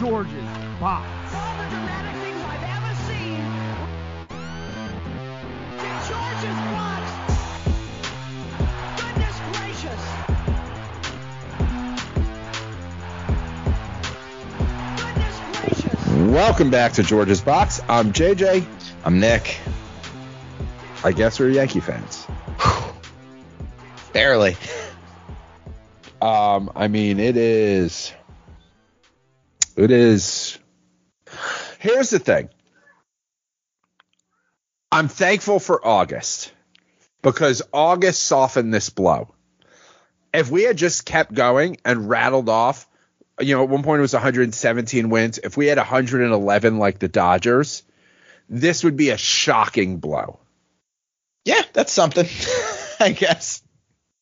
George's Box. all the dramatic things I've ever seen. To George's box. Goodness gracious. Goodness gracious. Welcome back to George's Box. I'm JJ. I'm Nick. I guess we're Yankee fans. Barely. Um, I mean, it is. It is. Here's the thing. I'm thankful for August because August softened this blow. If we had just kept going and rattled off, you know, at one point it was 117 wins. If we had 111 like the Dodgers, this would be a shocking blow. Yeah, that's something. I guess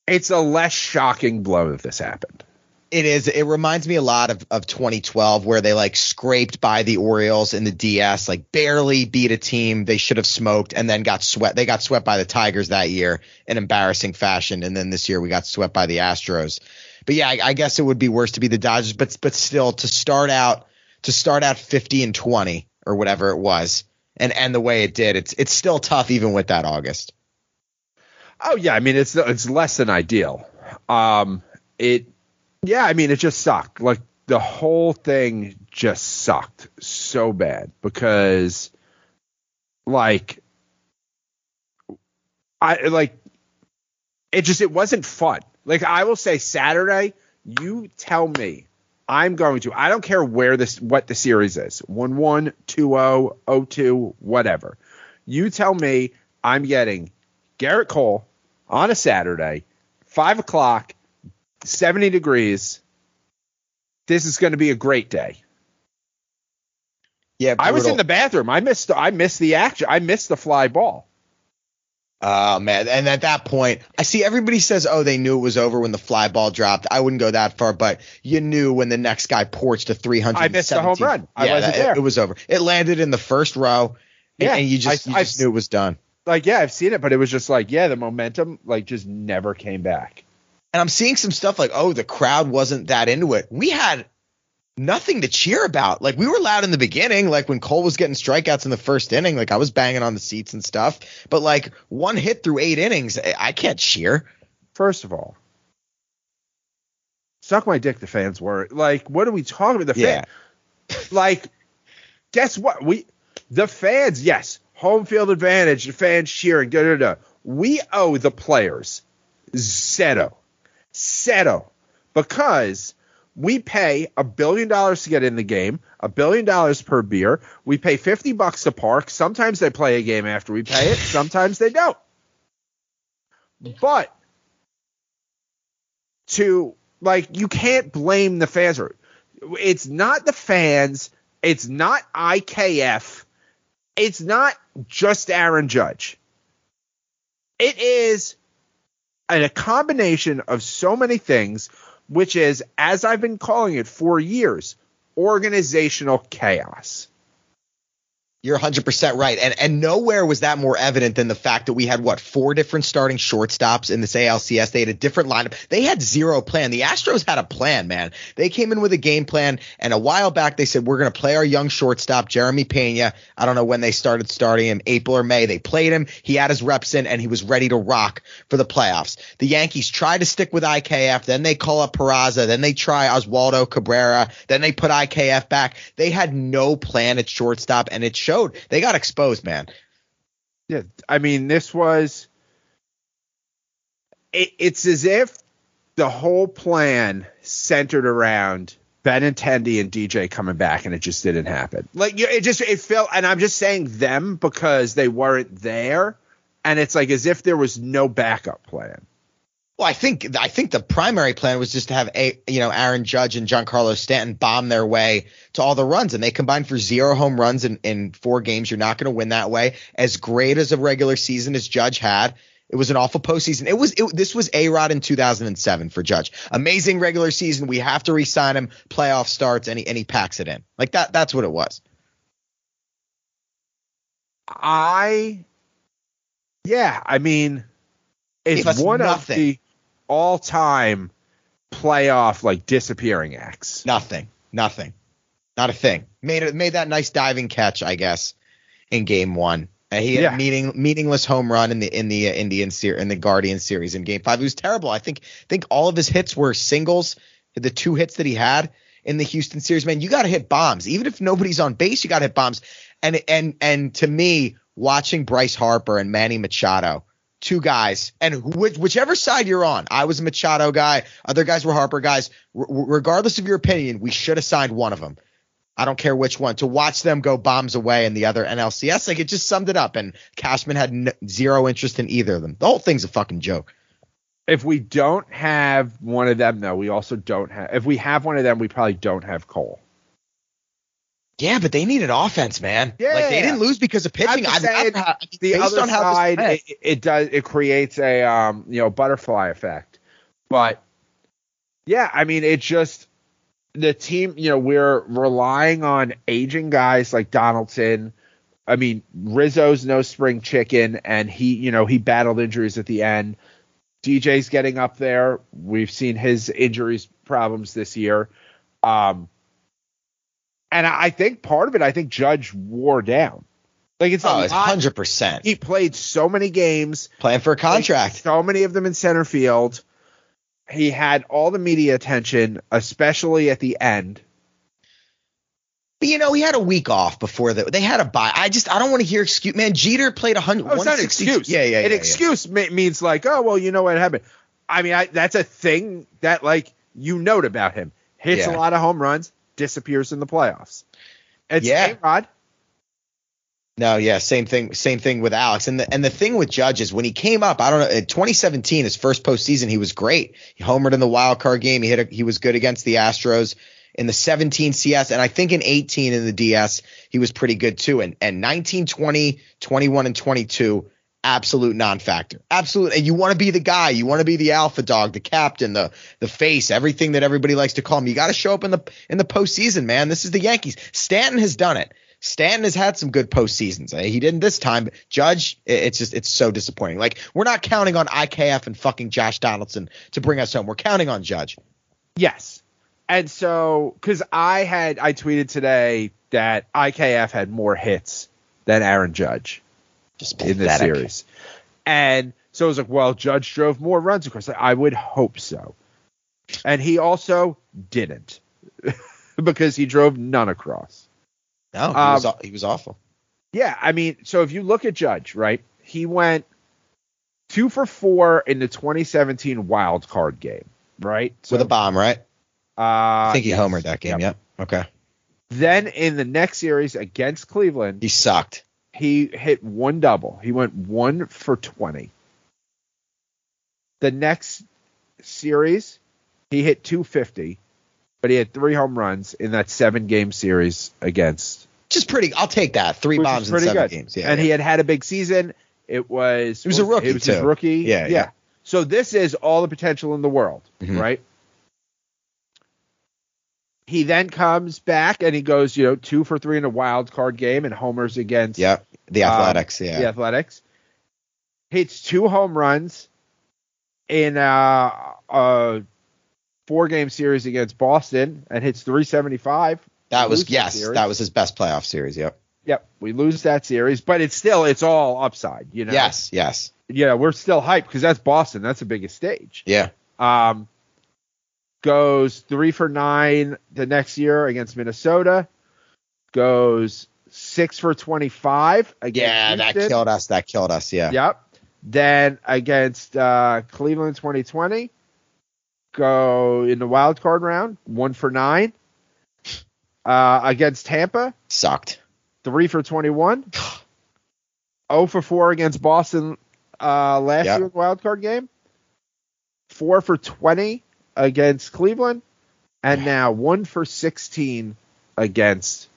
It's a less shocking blow if this happened. It is. It reminds me a lot of, of 2012 where they like scraped by the Orioles in the DS, like barely beat a team they should have smoked, and then got swept. They got swept by the Tigers that year in embarrassing fashion, and then this year we got swept by the Astros. But yeah, I, I guess it would be worse to be the Dodgers, but but still to start out to start out 50 and 20 or whatever it was, and and the way it did, it's it's still tough even with that August. Oh yeah, I mean it's it's less than ideal. Um, it yeah, I mean it just sucked. Like the whole thing just sucked so bad because like I like it just it wasn't fun. Like I will say Saturday, you tell me I'm going to. I don't care where this what the series is. 1-1, 2-0, 0-2, whatever. You tell me I'm getting Gerrit Cole on a Saturday, five o'clock, 70 degrees. This is going to be a great day. Yeah, I was in the bathroom. I missed. I missed the action. I missed the fly ball. Oh man, and at that point, I see everybody says, "Oh, they knew it was over when the fly ball dropped." I wouldn't go that far, but you knew when the next guy porched a 300. I missed the home run. I yeah, wasn't that- there. It, was over. It landed in the first row, and- Yeah, and you just I- you I've just knew it was done. Like, yeah, I've seen it, but it was just like, yeah, the momentum like just never came back. And I'm seeing some stuff like, "Oh, the crowd wasn't that into it." We had nothing to cheer about. Like we were loud in the beginning, like when Cole was getting strikeouts in the first inning, like I was banging on the seats and stuff. But like one hit through eight innings, I can't cheer. First of all, suck my dick. The fans were like, what are we talking about? The Yeah. fan, like, guess what? We the fans, yes, home field advantage. The fans cheering. Da da da. We owe the players zero, zero, because we pay a billion dollars to get in the game, a billion dollars per beer. We pay fifty bucks to park. Sometimes they play a game after we pay it. Sometimes they don't. But to like you can't blame the fans. It's not the fans. It's not IKF. It's not just Aaron Judge. It is a a combination of so many things, which is, as I've been calling it for years, organizational chaos. You're 100% right. And and nowhere was that more evident than the fact that we had what four different starting shortstops in this ALCS. They had a different lineup. They had zero plan. The Astros had a plan, man. They came in with a game plan and a while back they said we're going to play our young shortstop Jeremy Pena. I don't know when they started starting him, April or May. They played him. He had his reps in and he was ready to rock for the playoffs. The Yankees tried to stick with IKF, then they call up Peraza, then they try Oswaldo Cabrera, then they put IKF back. They had no plan at shortstop and it showed. They got exposed, man. Yeah, I mean, this was. It, it's as if the whole plan centered around Benintendi and Tendi and DJ coming back, and it just didn't happen. Like, it just it felt, and I'm just saying them because they weren't there, and it's like as if there was no backup plan. Well, I think I think the primary plan was just to have a you know Aaron Judge and Giancarlo Stanton bomb their way to all the runs, and they combined for zero home runs in, in four games. You're not going to win that way. As great as a regular season as Judge had, it was an awful postseason. It was it, this was a Rod in 2007 for Judge. Amazing regular season. We have to re-sign him. Playoff starts, and he and he packs it in like that. That's what it was. I, yeah, I mean, it's one nothing. of the all-time playoff like disappearing acts. Nothing. Nothing. Not a thing. Made it made that nice diving catch, I guess, in game one. And he had Yeah. a meaning, meaningless home run in the in the uh, Indian series in the Guardian series in game five. It was terrible. I think think all of his hits were singles. The two hits that he had in the Houston series, man, you got to hit bombs. Even if nobody's on base, you got to hit bombs. And and and to me, watching Bryce Harper and Manny Machado, two guys, and which, whichever side you're on, I was a Machado guy, other guys were Harper guys. R- regardless of your opinion, we should have signed one of them. I don't care which one. To watch them go bombs away in the other NLCS, like it just summed it up. And Cashman had n- zero interest in either of them. The whole thing's a fucking joke. If we don't have one of them, though, we also don't have. If we have one of them, we probably don't have Cole. Yeah, but they needed offense, man. Yeah. Like they didn't lose because of pitching. I'm saying, rather have- The other side, it, it does it creates a um you know butterfly effect, but yeah, I mean it just the team. You know we're relying on aging guys like Donaldson. I mean Rizzo's no spring chicken, and he you know he battled injuries at the end. DJ's getting up there. We've seen his injuries problems this year. Um, and I think part of it, I think Judge wore down. Like it's oh, a it's hundred percent He played so many games, playing for a contract. so many of them in center field. He had all the media attention, especially at the end. But you know, he had a week off before the, they had a buy. I just I don't want to hear excuse. Man, Jeter played a hundred. Oh, it's not an excuse. Yeah, yeah, An yeah, yeah. excuse me- means like, oh well, you know what happened. I mean, I, that's a thing that like you note about him. Hits Yeah. a lot of home runs, disappears in the playoffs. It's Yeah. A-Rod. No, yeah, same thing, same thing with Alex. And the and the thing with Judge is when he came up, I don't know, in 2017, his first postseason, he was great. He homered in the wild card game. He hit, a, he was good against the Astros in the 17 CS, and I think in 18 in the DS, he was pretty good too. And and 19, 20, 21, and 22, absolute non-factor. Absolute. And you want to be the guy, you want to be the alpha dog, the captain, the the face, everything that everybody likes to call him. You got to show up in the in the postseason, man. This is the Yankees. Stanton has done it. Stanton has had some good postseasons. Uh, He didn't this time. But Judge, it's just it's so disappointing. Like we're not counting on IKF and fucking Josh Donaldson to bring us home. We're counting on Judge. Yes. And so, because I had, I tweeted today that IKF had more hits than Aaron Judge Just in this series. And so I was like, well, Judge drove more runs across. I would hope so. And he also didn't because he drove none across. No, he, Um, was, he was awful. Yeah, I mean, so if you look at Judge, right, he went two for four in the 2017 wild card game, right? So, With a bomb, right? uh, I think he yes. homered that game. Yep. Yep. Okay. Then in the next series against Cleveland, He sucked. He hit one double. He went one for 20. The next series, he hit 250, but he had three home runs in that seven game series against. Just pretty. I'll take that. Three bombs in seven good. games. Yeah. and yeah. he had had a big season. It was. He was a rookie, It was his too. rookie. Yeah, yeah. So this is all the potential in the world, Mhm. right? he then comes back and he goes, you know, two for three in a wild card game and homers against Yep. The Um, Athletics. yeah. the Athletics. Hits two home runs in uh, a four game series against Boston and hits 375. That was yes. series. That was his best playoff series. Yep. Yep, we lose that series, but it's still it's all upside, you know. Yes. Yes. Yeah, we're still hyped because that's Boston. That's the biggest stage. Yeah. Um, goes three for nine the next year against Minnesota. Goes six for twenty-five against. Yeah. That killed us. That killed us. Yeah. Yep. Then against uh, Cleveland 2020, go in the wild card round, one for nine. Uh, against Tampa, Sucked. three for 21. 0 for 4 against Boston uh, last Yep. year in the wild card game. 4 for 20 against Cleveland. And now 1 for 16 against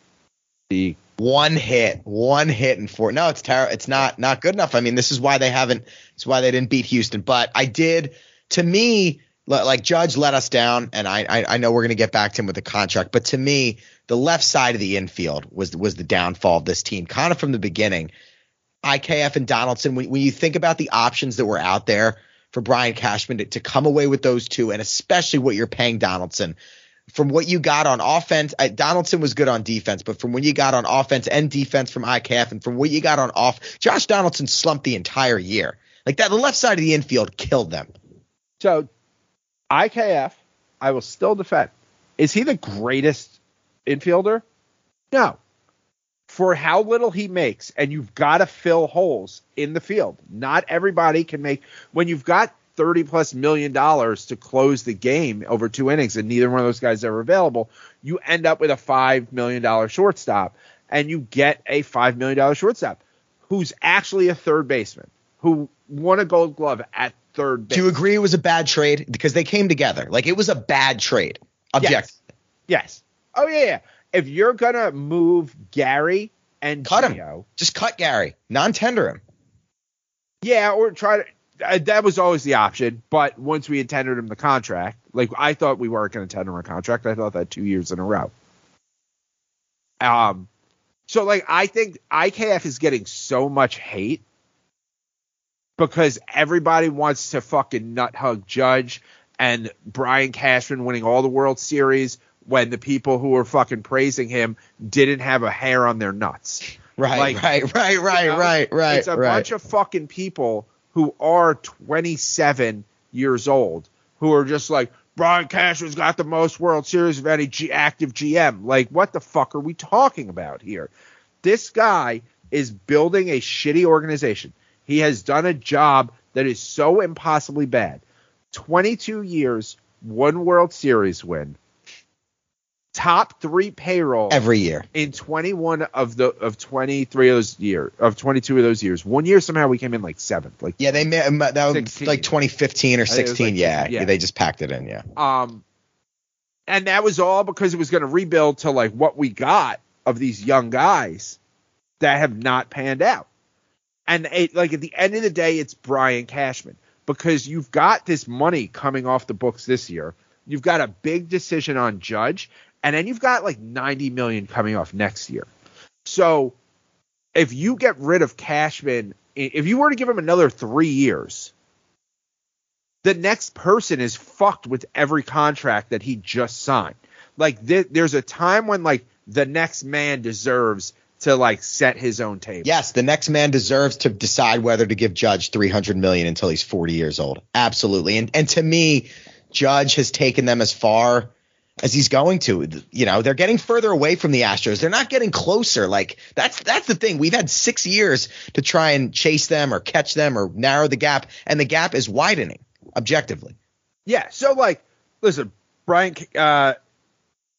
the. One hit, one hit and four. No, it's terrible. It's not not good enough. I mean, this is why they haven't. It's why they didn't beat Houston. But I did. To me, li- like Judge let us down, and I I, I know we're gonna get back to him with the contract. But to me, the left side of the infield was was the downfall of this team, kind of from the beginning. IKF and Donaldson. When, when you think about the options that were out there for Brian Cashman to, to come away with those two, and especially what you're paying Donaldson, from what you got on offense, uh, Donaldson was good on defense, but from what you got on offense and defense from IKF, and from what you got on off, Josh Donaldson slumped the entire year. Like that, the left side of the infield killed them. So, IKF, I will still defend. Is he the greatest infielder? No. For how little he makes, and you've got to fill holes in the field. Not everybody can make, when you've got 30 plus million dollars to close the game over two innings, and neither one of those guys are available, you end up with a $5 million shortstop, and you get a $5 million shortstop who's actually a third baseman, who won a gold glove at third base. Do you agree it was a bad trade because they came together? Like it was a bad trade. Object. Yes. Yes. Oh yeah, yeah. If you're gonna move Gary and Cut him. Just cut Gary, non-tender him. yeah, or try to. That was always the option, but once we had tendered him the contract, like I thought we weren't going to tender him a contract. I thought that two years in a row. Um, so like I think IKF is getting so much hate because everybody wants to fucking nut hug Judge and Brian Cashman winning all the World Series when the people who were fucking praising him didn't have a hair on their nuts. Right, Like, right, right, right, You know? right, right. It's a right. bunch of fucking people who are 27 years old who are just like Brian Cashman's got the most World Series of any G- active GM. Like, what the fuck are we talking about here? This guy is building a shitty organization. He has done a job that is so impossibly bad. 22 years, one World Series win, top three payroll every year. in 21 of the of 23 of those years of 22 of those years. One year somehow we came in like seventh. Like Yeah, they ma- ma- that was 16. like 2015 or think it was 16. like yeah, 16, yeah. they just packed it in. Yeah. um, and that was all because it was going to rebuild to like what we got of these young guys that have not panned out. And it, like at the end of the day, it's Brian Cashman because you've got this money coming off the books this year. You've got a big decision on Judge, and then you've got like 90 million coming off next year. So if you get rid of Cashman, if you were to give him another three years, the next person is fucked with every contract that he just signed. Like th- there's a time when like the next man deserves to like set his own table. Yes, the next man deserves to decide whether to give Judge 300 million until he's 40 years old. Absolutely. And and to me, Judge has taken them as far as he's going to. You know, they're getting further away from the Astros. They're not getting closer. Like that's that's the thing. We've had 6 years to try and chase them or catch them or narrow the gap and the gap is widening objectively. Yeah. So like, listen, Brian, uh,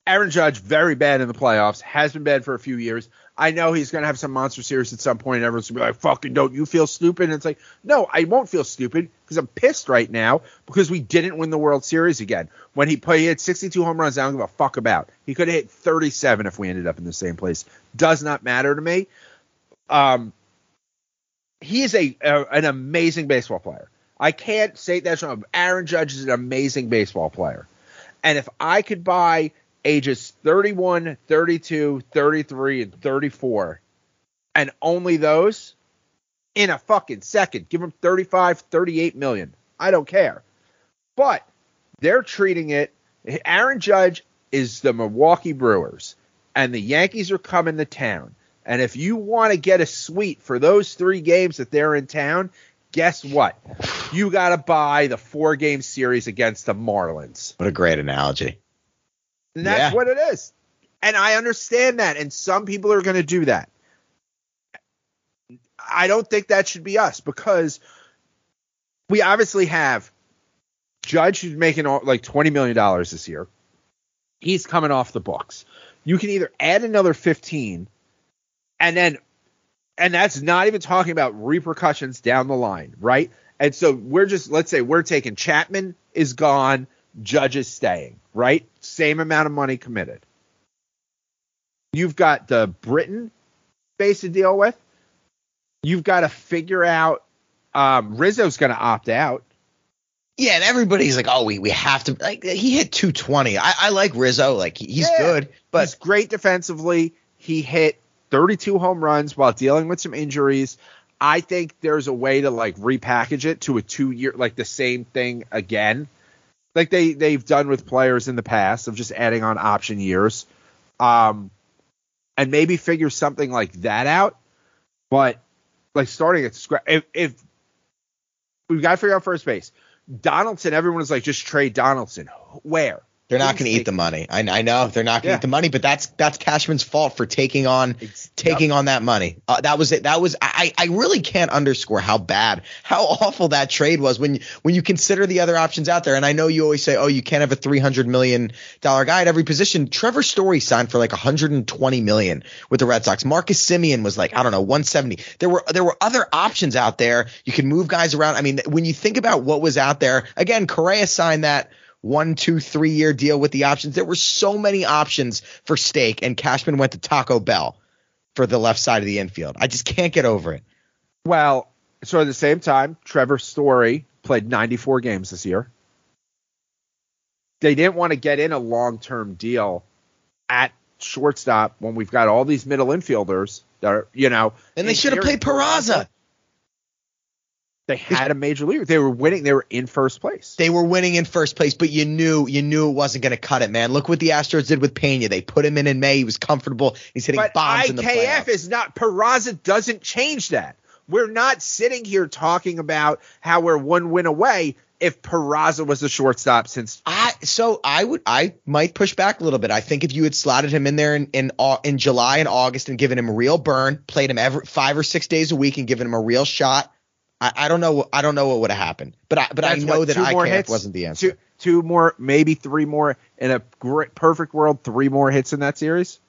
Aaron Judge, very bad in the playoffs, has been bad for a few years. I know he's going to have some monster series at some point. And everyone's going to be like, fucking don't you feel stupid? And it's like, no, I won't feel stupid because I'm pissed right now because we didn't win the World Series again. When he played, he had 62 home runs. I don't give a fuck about. He could have hit 37 if we ended up in the same place. Does not matter to me. Um, he is a, a an amazing baseball player. I can't say that's wrong. Aaron Judge is an amazing baseball player. And if I could buy ages 31, 32, 33, and 34. And only those in a fucking second. Give them 35, 38 million. I don't care. But they're treating it. Aaron Judge is the Milwaukee Brewers, and the Yankees are coming to town. And if you want to get a suite for those three games that they're in town, guess what? You got to buy the four game series against the Marlins. What a great analogy. And that's Yeah. what it is. And I understand that. And some people are going to do that. I don't think that should be us because we obviously have Judge who's making like $20 million this year. He's coming off the books. You can either add another 15 and then, and that's not even talking about repercussions down the line, right? And so we're just, let's say we're taking Chapman is gone, Judge is staying, right? Same amount of money committed. You've got the Britain base to deal with. You've got to figure out. Um, Rizzo's going to opt out. Yeah, and everybody's like, oh, we, we have to. Like, he hit 220. I, I like Rizzo. Like, he's Yeah. good, but He's great defensively. He hit 32 home runs while dealing with some injuries. I think there's a way to like repackage it to a two year, like the same thing again, like they they've done with players in the past of just adding on option years, um, and maybe figure something like that out. But like starting at scratch, if, if we've got to figure out first base, Donaldson, everyone is like just trade Donaldson. Where? They're not going to eat the money. I, I know they're not going to Yeah. eat the money, but that's that's Cashman's fault for taking on Ex- taking on that money. Uh, that was it. That was I. I really can't underscore how bad, how awful that trade was when when you consider the other options out there. And I know you always say, oh, you can't have a three hundred million dollar guy at every position. Trevor Story signed for like one hundred and twenty million with the Red Sox. Marcus Semien was like I don't know one seventy. There were there were other options out there. You can move guys around. I mean, when you think about what was out there, again, Correa signed that one, two, three year deal with the options. There were so many options for stake, and Cashman went to Taco Bell for the left side of the infield. I just can't get over it. Well, so at the same time, Trevor Story played 94 games this year. They didn't want to get in a long term deal at shortstop when we've got all these middle infielders that are, you know. And they should have played Peraza. They had a major league. They were winning. They were in first place. They were winning in first place, but you knew you knew it wasn't going to cut it, man. Look what the Astros did with Pena. They put him in in May. He was comfortable. He's hitting but bombs in the IKF playoffs. is not Peraza doesn't change that. We're not sitting here talking about how we're one win away if Peraza was the shortstop since I so I would I might push back a little bit. I think if you had slotted him in there in in, uh, in July and August and given him a real burn, played him every five or six days a week and given him a real shot, I, I don't know I don't know what would have happened. But I but I know what, that IKF wasn't the answer. Two, two more, maybe three more in a great, perfect world. Three more hits in that series.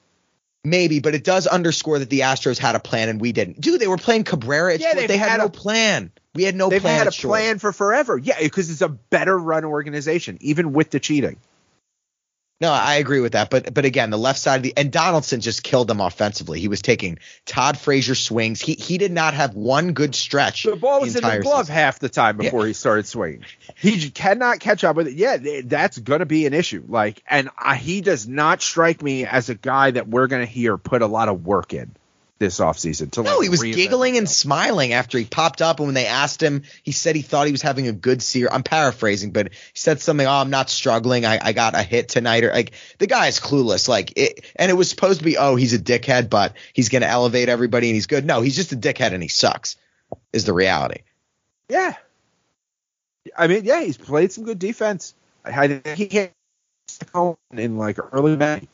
Maybe, but it does underscore that the Astros had a plan and we didn't. Dude, they were playing Cabrera. Yeah, they've had, had no a- plan. We had no plan. They've plan. had a short. plan for forever. Yeah, because it's a better run organization, even with the cheating. No, I agree with that. But but again, the left side of the and Donaldson just killed them offensively. He was taking Todd Frazier swings. He he did not have one good stretch. The ball was in the glove season. half the time before he started swinging. He cannot catch up with it. Yeah, that's going to be an issue. Like, and I, he does not strike me as a guy that we're going to hear put a lot of work in this offseason. To No, like he was giggling and smiling after he popped up. And when they asked him, he said he thought he was having a good series. I'm paraphrasing, but he said something. Oh, I'm not struggling. I, I got a hit tonight. Or like the guy is clueless. Like it, and it was supposed to be, oh, he's a dickhead, but he's going to elevate everybody and he's good. No, he's just a dickhead and he sucks. Is the reality. Yeah. I mean, yeah, he's played some good defense. I, I think he hit home in like early May.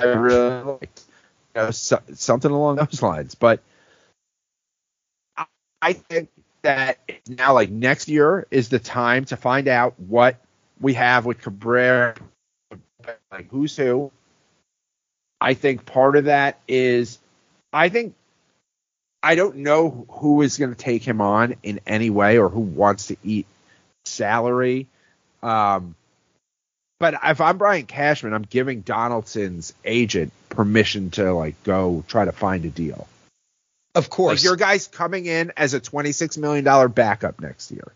I really liked know, so, something along those lines. But I, I think that now, like next year, is the time to find out what we have with Cabrera, like who's who. I think part of that is, I think I don't know who is going to take him on in any way or who wants to eat salary. Um, but if I'm Brian Cashman, I'm giving Donaldson's agent permission to like go try to find a deal. Of course. Like your guy's coming in as a 26 million dollar backup next year.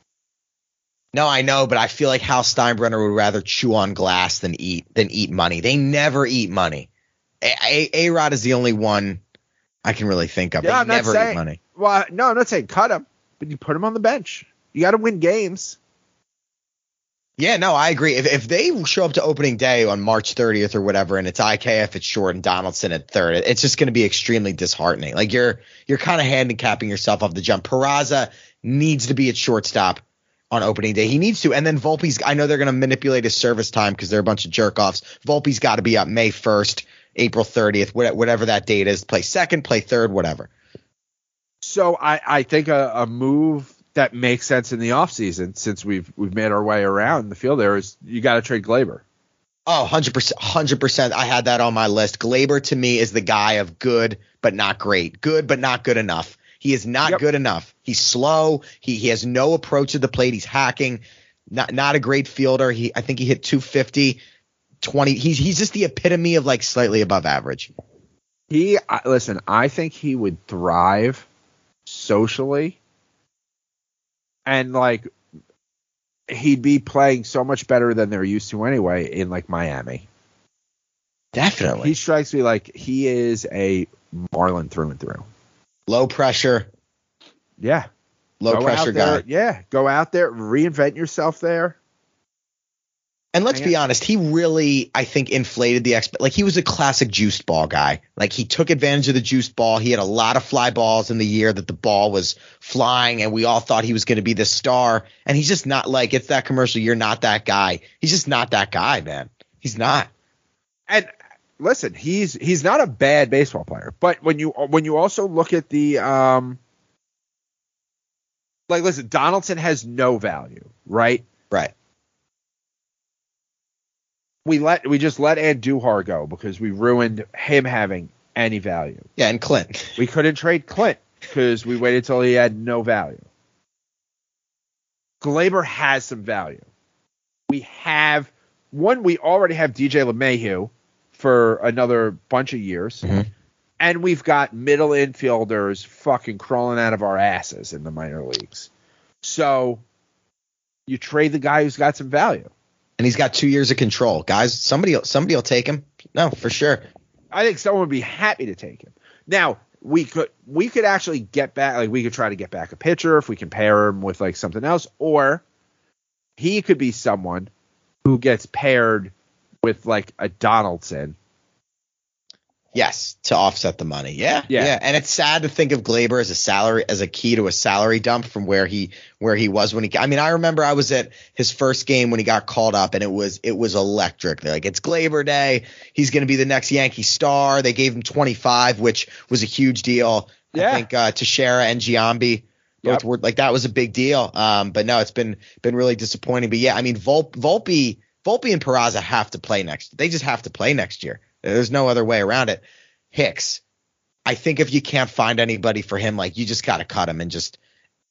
No, I know, but I feel like Hal Steinbrenner would rather chew on glass than eat than eat money. They never eat money. A Rod is the only one I can really think of. Yeah, they I'm never saying- eat money. Well, no, I'm not saying cut him, but you put him on the bench. You got to win games. Yeah, no, I agree. If if they show up to opening day on March 30th or whatever, and it's IKF at short and Donaldson at third, it's just going to be extremely disheartening. Like you're you're kind of handicapping yourself off the jump. Peraza needs to be at shortstop on opening day. He needs to, and then Volpe's. I know they're going to manipulate his service time because they're a bunch of jerk offs. Volpe's got to be up May 1st, April 30th, wha- whatever that date is. Play second, play third, whatever. So I, I think a, a move that makes sense in the offseason, since we've we've made our way around the field there, is you got to trade Gleyber. Oh, 100%. 100%. I had that on my list. Gleyber to me is the guy of good, but not great. Good, but not good enough. He is not Yep. good enough. He's slow. He, he has no approach to the plate. He's hacking. Not, not a great fielder. He, I think he hit 250, 20. He's, he's just the epitome of like slightly above average. He listen. I think he would thrive socially, and like he'd be playing so much better than they're used to anyway in like Miami. Definitely. He strikes me like he is a Marlin through and through. low pressure, Yeah, low Go pressure out there- guy. Yeah, go out there, reinvent yourself there. And let's be honest, he really, I think, inflated the exp. Like he was a classic juiced ball guy. Like he took advantage of the juiced ball. He had a lot of fly balls in the year that the ball was flying, and we all thought he was going to be the star. And he's just not like it's that commercial. You're not that guy. He's just not that guy, man. He's not. And listen, he's he's not a bad baseball player, but when you when you also look at the um like listen, Donaldson has no value, right? Right. We let we just let Andujar go because we ruined him having any value. Yeah, and Clint. We couldn't trade Clint because we waited till he had no value. Gleyber has some value. We have one. We already have DJ LeMahieu for another bunch of years, Mhm. and we've got middle infielders fucking crawling out of our asses in the minor leagues. So you trade the guy who's got some value. And he's got two years of control, guys. Somebody, somebody will take him. No, for sure. I think someone would be happy to take him. Now we could we could actually get back like we could try to get back a pitcher if we can pair him with like something else, or he could be someone who gets paired with like a Donaldson. Yes, to offset the money. Yeah, Yeah. yeah, And it's sad to think of Gleyber as a salary as a key to a salary dump from where he where he was when he. I mean, I remember I was at his first game when he got called up, and it was it was electric. They're like, it's Gleyber Day. He's going to be the next Yankee star. They gave him 25, which was a huge deal. Yeah. I think uh, Teixeira and Giambi. Both Yep. were like that was a big deal. Um, but no, it's been been really disappointing. But yeah, I mean, Vol- Volpe, Volpe and Peraza have to play next. They just have to play next year. There's no other way around it. Hicks, I think if you can't find anybody for him, like you just got to cut him and just.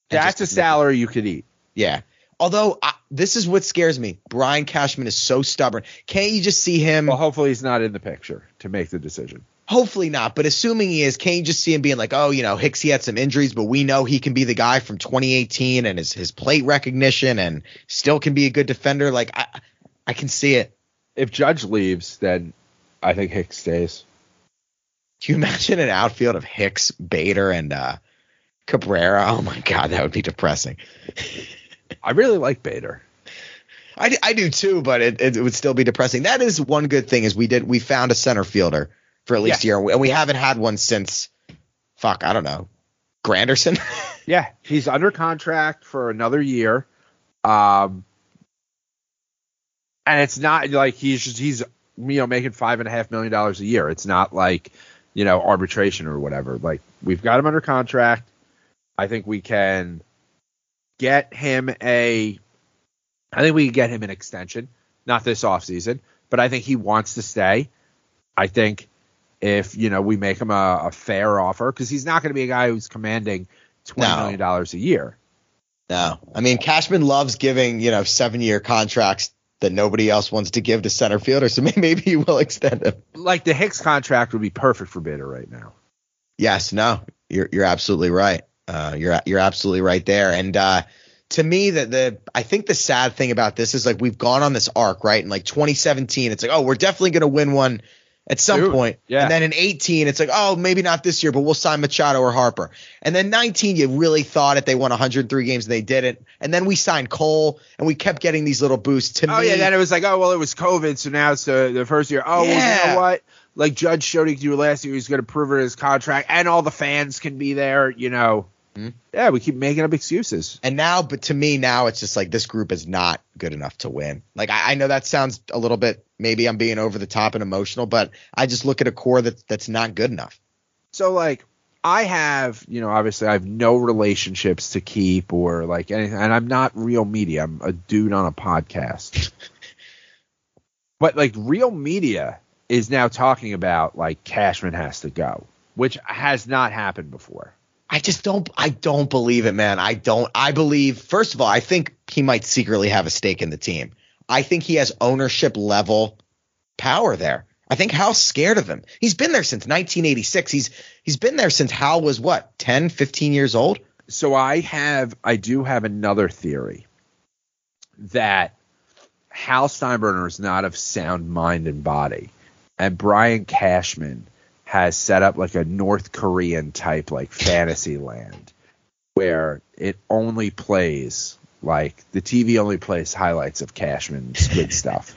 and That's a salary you could eat. Yeah. Although I, this is what scares me. Brian Cashman is so stubborn. Can't you just see him? Well, hopefully he's not in the picture to make the decision. Hopefully not, but assuming he is, can't you just see him being like, oh, you know, Hicks, he had some injuries, but we know he can be the guy from 2018 and his his plate recognition and still can be a good defender. Like I, I can see it. If Judge leaves, then I think Hicks stays. Can you imagine an outfield of Hicks, Bader, and uh, Cabrera? Oh my God, that would be depressing. I really like Bader. I, I do too, but it, it would still be depressing. That is one good thing is we did we found a center fielder for at least a year, and we, and we haven't had one since fuck I don't know Granderson. Yeah, he's under contract for another year. Um, and it's not like he's just he's you know making five and a half million dollars a year. It's not like you know arbitration or whatever. Like we've got him under contract. I think we can get him a. I think we can get him an extension, not this offseason, but I think he wants to stay. I think if you know we make him a, a fair offer because he's not going to be a guy who's commanding twenty No. million dollars a year. no, I mean Cashman loves giving you know seven year contracts that nobody else wants to give to center fielders, so maybe, maybe he will extend them. Like the Hicks contract would be perfect for Bader right now. Yes, no, you're you're absolutely right. Uh, you're you're absolutely right there. And uh, to me that the I think the sad thing about this is like we've gone on this arc, right? In like 2017, it's like, oh, we're definitely gonna win one at some Dude, point. yeah. And then in 18, it's like, oh, maybe not this year, but we'll sign Machado or Harper. And then 19, you really thought it. They won 103 games and they didn't. And then we signed Cole and we kept getting these little boosts. To Oh me, yeah, then it was like, oh well, it was COVID, so now it's the, the first year. Oh, well, you know what? Like Judge showed he could do last year, he's going to prove it in his contract, and all the fans can be there. You know, Mhm. yeah, we keep making up excuses. And now, but to me now, it's just like this group is not good enough to win. Like I, I know that sounds a little bit, maybe I'm being over the top and emotional, but I just look at a core that that's not good enough. So like, I have, you know, obviously I have no relationships to keep or like anything, and I'm not real media. I'm a dude on a podcast. but like, real media is now talking about like Cashman has to go, which has not happened before. I just don't I don't believe it, man. I don't I believe first of all, I think he might secretly have a stake in the team. I think he has ownership level power there. I think Hal's scared of him. He's been there since 1986. He's he's been there since Hal was what, 10, 15 years old? so I have I do have another theory that Hal Steinbrenner is not of sound mind and body, and Brian Cashman has set up like a North Korean type like fantasy land where it only plays like the TV only plays highlights of Cashman's good stuff.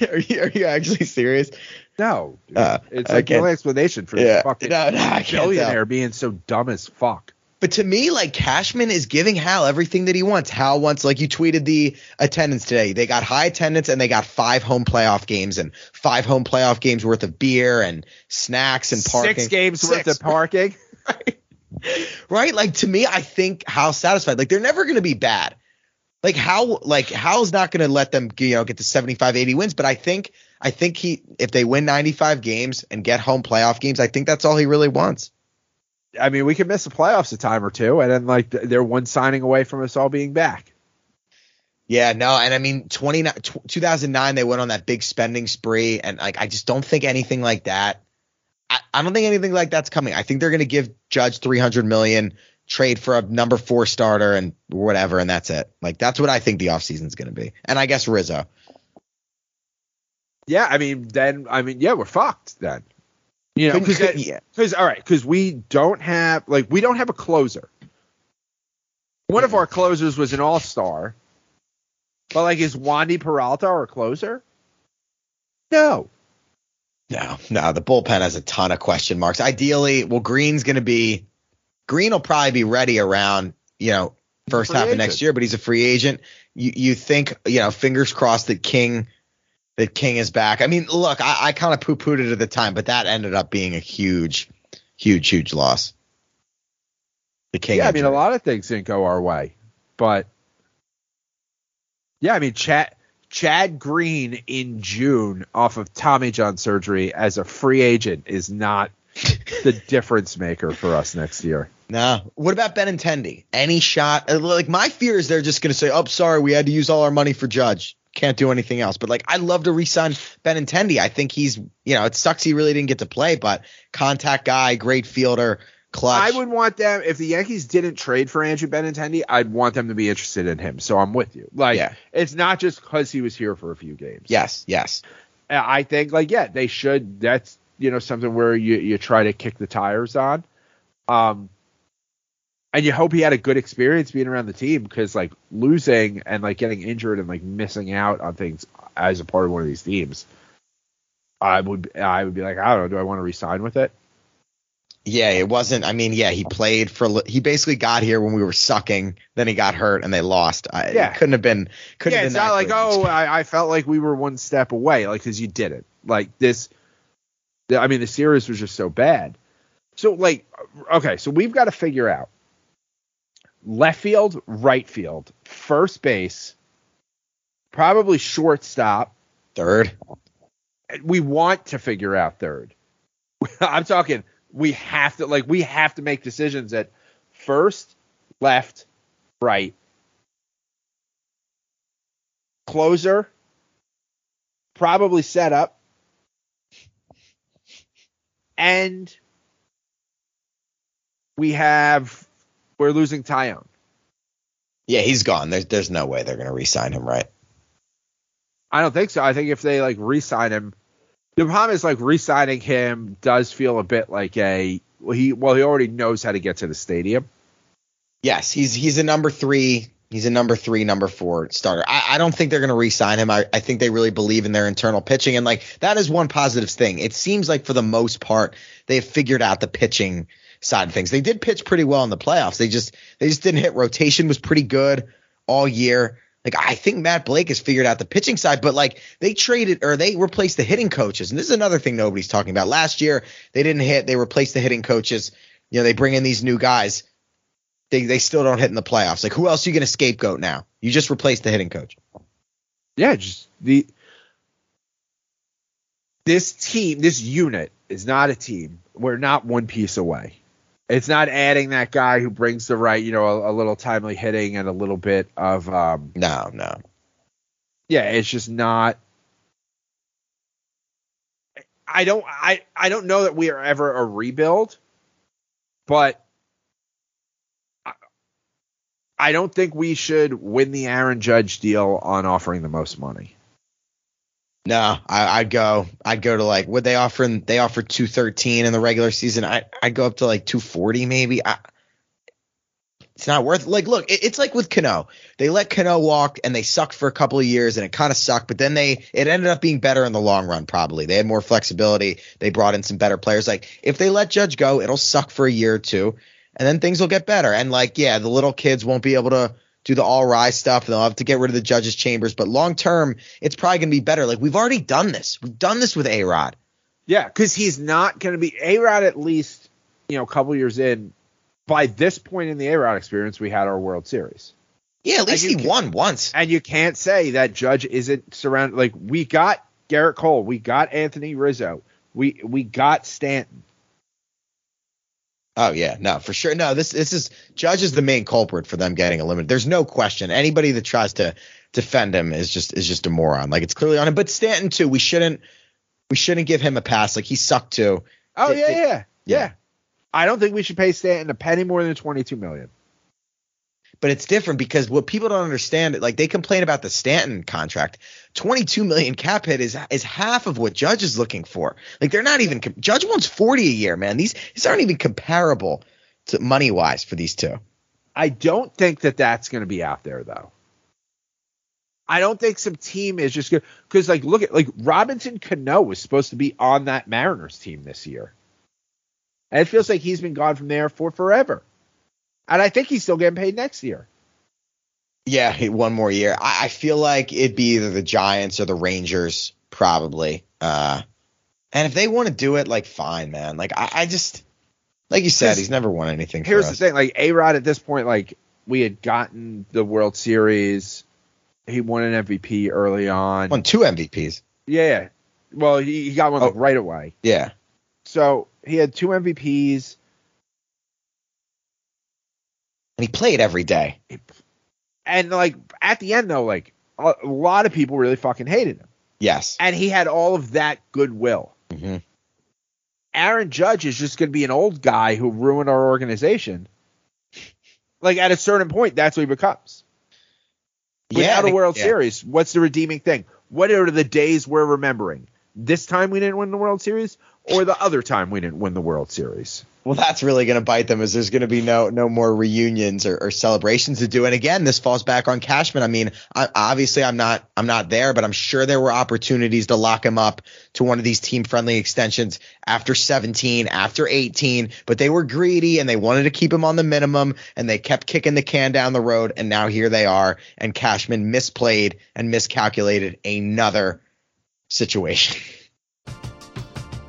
are, you, are you actually serious? No. Uh, it's like only explanation for Yeah. this fucking No, no, can't tell. being so dumb as fuck. But to me, like Cashman is giving Hal everything that he wants. Hal wants, like you tweeted the attendance today. They got high attendance and they got five home playoff games and five home playoff games worth of beer and snacks and parking. Six games worth of parking. right? Like to me, I think Hal's satisfied. Like they're never going to be bad. Like how, like Hal's not going to let them, you know, get to 75, 80 wins. But I think, I think he, if they win 95 games and get home playoff games, I think that's all he really wants. I mean, we could miss the playoffs a time or two, and then like they're one signing away from us all being back. Yeah, no, and I mean, 20, 2009, they went on that big spending spree, and like, I just don't think anything like that. I, I don't think anything like that's coming. I think they're going to give Judge 300 million, trade for a number four starter, and whatever, and that's it. Like, that's what I think the offseason is going to be. And I guess Rizzo. Yeah, I mean, then I mean, yeah, we're fucked then. You know, because yeah. because all right, because we don't have like we don't have a closer. One of our closers was an all star, but like is Wandy Peralta our closer? No. No, no, the bullpen has a ton of question marks. Ideally, well, Green's going to be, Green will probably be ready around, you know, first Free half of next year, but he's a free agent. You you think, you know, fingers crossed that King, that King is back. I mean, look, I, I kind of poo pooed it at the time, but that ended up being a huge, huge, huge loss. The King. yeah, I mean, a lot of things didn't go our way, but yeah, I mean, Chad Chad Green in June off of Tommy John surgery as a free agent is not the difference maker for us next year. No. What about Ben Benintendi? Any shot? uh, Like my fear is they're just going to say, "Oh, sorry, we had to use all our money for Judge. Can't do anything else." But like, I'd love to re-sign Benintendi. I think he's, you know, it sucks he really didn't get to play, but contact guy, great fielder, clutch. I would want them if the Yankees didn't trade for Andrew Benintendi, I'd want them to be interested in him. So I'm with you. Like, Yeah. it's not just because he was here for a few games. Yes, yes. I think like yeah, they should. That's you know something where you you try to kick the tires on, um, and you hope he had a good experience being around the team because like losing and like getting injured and like missing out on things as a part of one of these teams, I would I would be like I don't know, do I want to resign with it? Yeah, it wasn't. I mean, yeah, he played for. He basically got here when we were sucking. Then he got hurt and they lost. I, Yeah. it couldn't have been. Couldn't yeah, have it's been not that like oh I, I felt like we were one step away like because you did it. like this. I mean the series was just so bad. So like okay, so we've got to figure out left field, right field, first base, probably shortstop. third. We want to figure out third. I'm talking we have to like we have to make decisions at first, left, right. Closer, probably set up. And we have we're losing Taillon. Yeah, he's gone. There's there's no way they're gonna re-sign him, right? I don't think so. I think if they like re-sign him, the problem is like re-signing him does feel a bit like a well he well he already knows how to get to the stadium. Yes, he's he's a number three. He's a number three, number four starter. I, I don't think they're going to re-sign him. I, I think they really believe in their internal pitching, and like that is one positive thing. It seems like for the most part they have figured out the pitching side of things. They did pitch pretty well in the playoffs. They just they just didn't hit. Rotation was pretty good all year. Like I think Matt Blake has figured out the pitching side, but like they traded or they replaced the hitting coaches, and this is another thing nobody's talking about. Last year they didn't hit. They replaced the hitting coaches. You know they bring in these new guys they they still don't hit in the playoffs. Like who else are you going to scapegoat now? You just replaced the hitting coach. Yeah, just the this team, this unit is not a team. We're not one piece away. It's not adding that guy who brings the right, you know, a, a little timely hitting and a little bit of um No, no. yeah, it's just not I don't I I don't know that we are ever a rebuild, but I, I don't think we should win the Aaron Judge deal on offering the most money. No, I, I'd go. I'd go to like would they offer? They offered two thirteen in the regular season. I I'd go up to like two forty maybe. I, it's not worth. Like, look, it, it's like with Cano. They let Cano walk and they sucked for a couple of years and it kind of sucked. But then they it ended up being better in the long run. Probably they had more flexibility. They brought in some better players. Like if they let Judge go, it'll suck for a year or two, and then things will get better. And like yeah, the little kids won't be able to do the all rise stuff. And they'll have to get rid of the judges' chambers. But long term, it's probably going to be better. Like we've already done this. We've done this with A Rod. Yeah, because he's not going to be A Rod at least, you know, a couple years in. By this point in the A Rod experience, we had our World Series. Yeah, at least he can- won once. And you can't say that Judge isn't surrounded. Like we got Gerrit Cole, we got Anthony Rizzo, we we got Stanton. Oh yeah, no, for sure. No, this this is Judge is the main culprit for them getting eliminated. There's no question. Anybody that tries to defend him is just is just a moron. Like it's clearly on him. But Stanton too. We shouldn't we shouldn't give him a pass. Like he sucked too. Oh Th- yeah, th- yeah, yeah, yeah. I don't think we should pay Stanton a penny more than twenty two million. But it's different because what people don't understand, like they complain about the Stanton contract. 22 million cap hit is is half of what Judge is looking for. Like they're not even Judge wants 40 a year, man. These these aren't even comparable to money wise for these two. I don't think that that's going to be out there though. I don't think some team is just good because like look at like Robinson Cano was supposed to be on that Mariners team this year, and it feels like he's been gone from there for forever. And I think he's still getting paid next year. Yeah, one more year. I, I feel like it'd be either the Giants or the Rangers, probably. Uh, and if they want to do it, like, fine, man. Like, I, I just, like you said, he's never won anything. Here's the thing, like A Rod at this point, like we had gotten the World Series, he won an MVP early on. Won two MVPs. Yeah, well he, he got one like, Oh. right away. Yeah. So he had two MVPs. And he played every day. And like at the end though, like a, a lot of people really fucking hated him, Yes. and he had all of that goodwill. hmm Aaron Judge is just going to be an old guy who ruined our organization. Like at a certain point, that's what he becomes. Yeah. Without I a World yeah. Series, what's the redeeming thing? What are the days we're remembering? This time we didn't win the World Series, or the other time we didn't win the World Series? Well, that's really going to bite them. Is there's going to be no no more reunions or, or celebrations to do. And again, this falls back on Cashman. I mean, I, obviously, I'm not I'm not there, but I'm sure there were opportunities to lock him up to one of these team friendly extensions after 17, after 18. But they were greedy and they wanted to keep him on the minimum, and they kept kicking the can down the road. And now here they are, and Cashman misplayed and miscalculated another situation.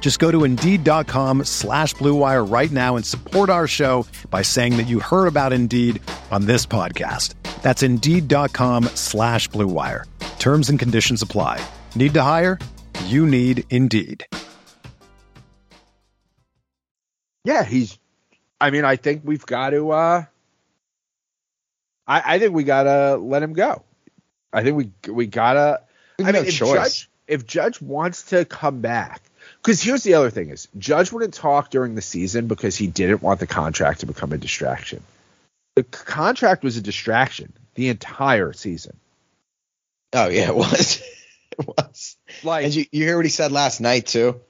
Just go to Indeed.com slash BlueWire right now and support our show by saying that you heard about Indeed on this podcast. That's Indeed.com slash BlueWire. Terms and conditions apply. Need to hire? You need Indeed. Yeah, he's. I mean, I think we've got to. uh I, I think we gotta let him go. I think we we gotta. I mean, no if choice. Judge, if Judge wants to come back, because here's the other thing: is Judge wouldn't talk during the season because he didn't want the contract to become a distraction. The c- contract was a distraction the entire season. Oh yeah, it was. it was. Like And you, you hear what he said last night too?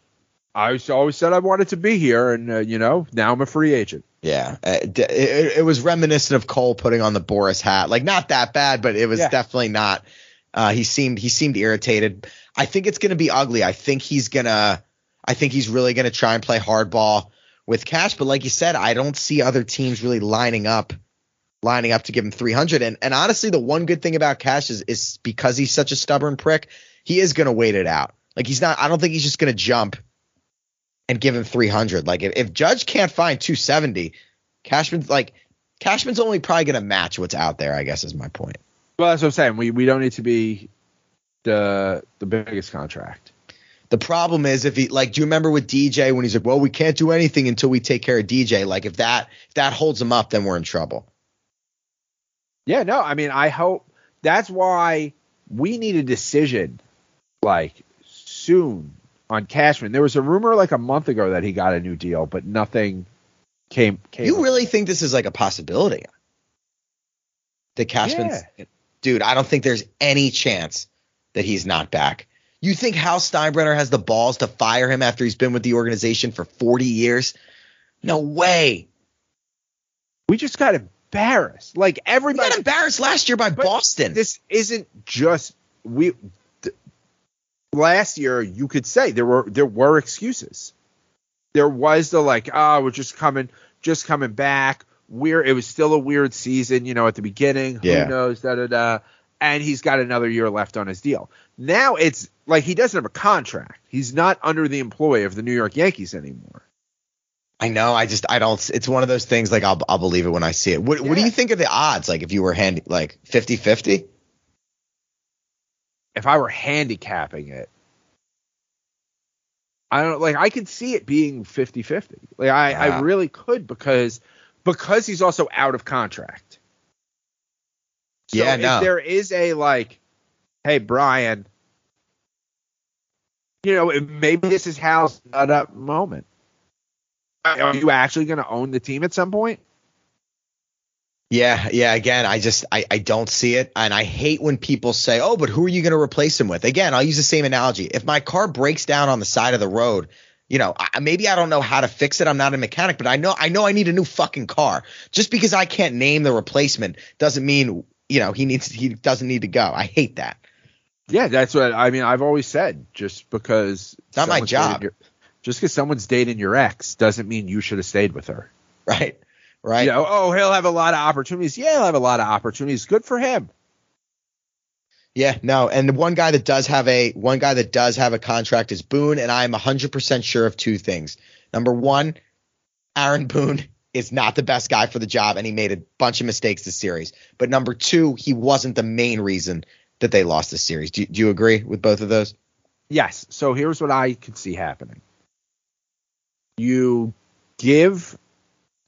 I always said, I wanted to be here, and uh, you know, now I'm a free agent. Yeah, uh, d- it, it was reminiscent of Cole putting on the Boras hat. Like not that bad, but it was Yeah. definitely not. Uh, he seemed he seemed irritated. I think it's going to be ugly. I think he's gonna. I think he's really going to try and play hardball with Cash. But like you said, I don't see other teams really lining up, lining up to give him 300. And and honestly, the one good thing about Cash is is because he's such a stubborn prick, he is going to wait it out. Like he's not. I don't think he's just going to jump and give him 300. Like if, if Judge can't find 270, Cashman's like Cashman's only probably going to match what's out there. I guess is my point. Well, that's what I'm saying. We we don't need to be the the biggest contract. The problem is if he like, do you remember with DJ when he's like, well, we can't do anything until we take care of DJ. Like if that if that holds him up, then we're in trouble. Yeah, no, I mean, I hope that's why we need a decision like soon on Cashman. There was a rumor like a month ago that he got a new deal, but nothing came came. You really think this is like a possibility? The Cashman's dude, I don't think there's any chance that he's not back. You think Hal Steinbrenner has the balls to fire him after he's been with the organization for 40 years? No way. we just got embarrassed. Like We everybody got embarrassed last year by Boston. this isn't just we th- last year you could say there were there were excuses there was the like oh we're just coming just coming back we're it was still a weird season you know at the beginning Yeah. who knows da da da and he's got another year left on his deal now it's like he doesn't have a contract he's not under the employ of the new york yankees anymore I know. I just I don't. It's one of those things. Like I'll I'll believe it when I see it. What What do you think of the odds? Like if you were handy like 50-50? if I were handicapping it, I don't like I could see it being 50-50. Like I, I really could because because he's also out of contract. So Yeah, if there is a like, hey Brian, you know, maybe this is Hal's nut up moment. Are you actually going to own the team at some point? Yeah, yeah. Again, I just I, I don't see it, and I hate when people say, "Oh, but who are you going to replace him with?" Again, I'll use the same analogy. If my car breaks down on the side of the road, you know, I, maybe I don't know how to fix it. I'm not a mechanic, but I know I know I need a new fucking car. Just because I can't name the replacement doesn't mean you know he needs he doesn't need to go. I hate that. Yeah, that's what I mean. I've always said just because Not my job. your- just because someone's dating your ex doesn't mean you should have stayed with her. Right, right. You know, oh, he'll have a lot of opportunities. Yeah, he'll have a lot of opportunities. Good for him. Yeah, no, and the one guy that does have a one guy that does have a contract is Boone, and I'm 100% sure of two things. Number one, Aaron Boone is not the best guy for the job, and he made a bunch of mistakes this series. But number two, he wasn't the main reason that they lost the series. Do, do you agree with both of those? Yes. So here's what I could see happening. You give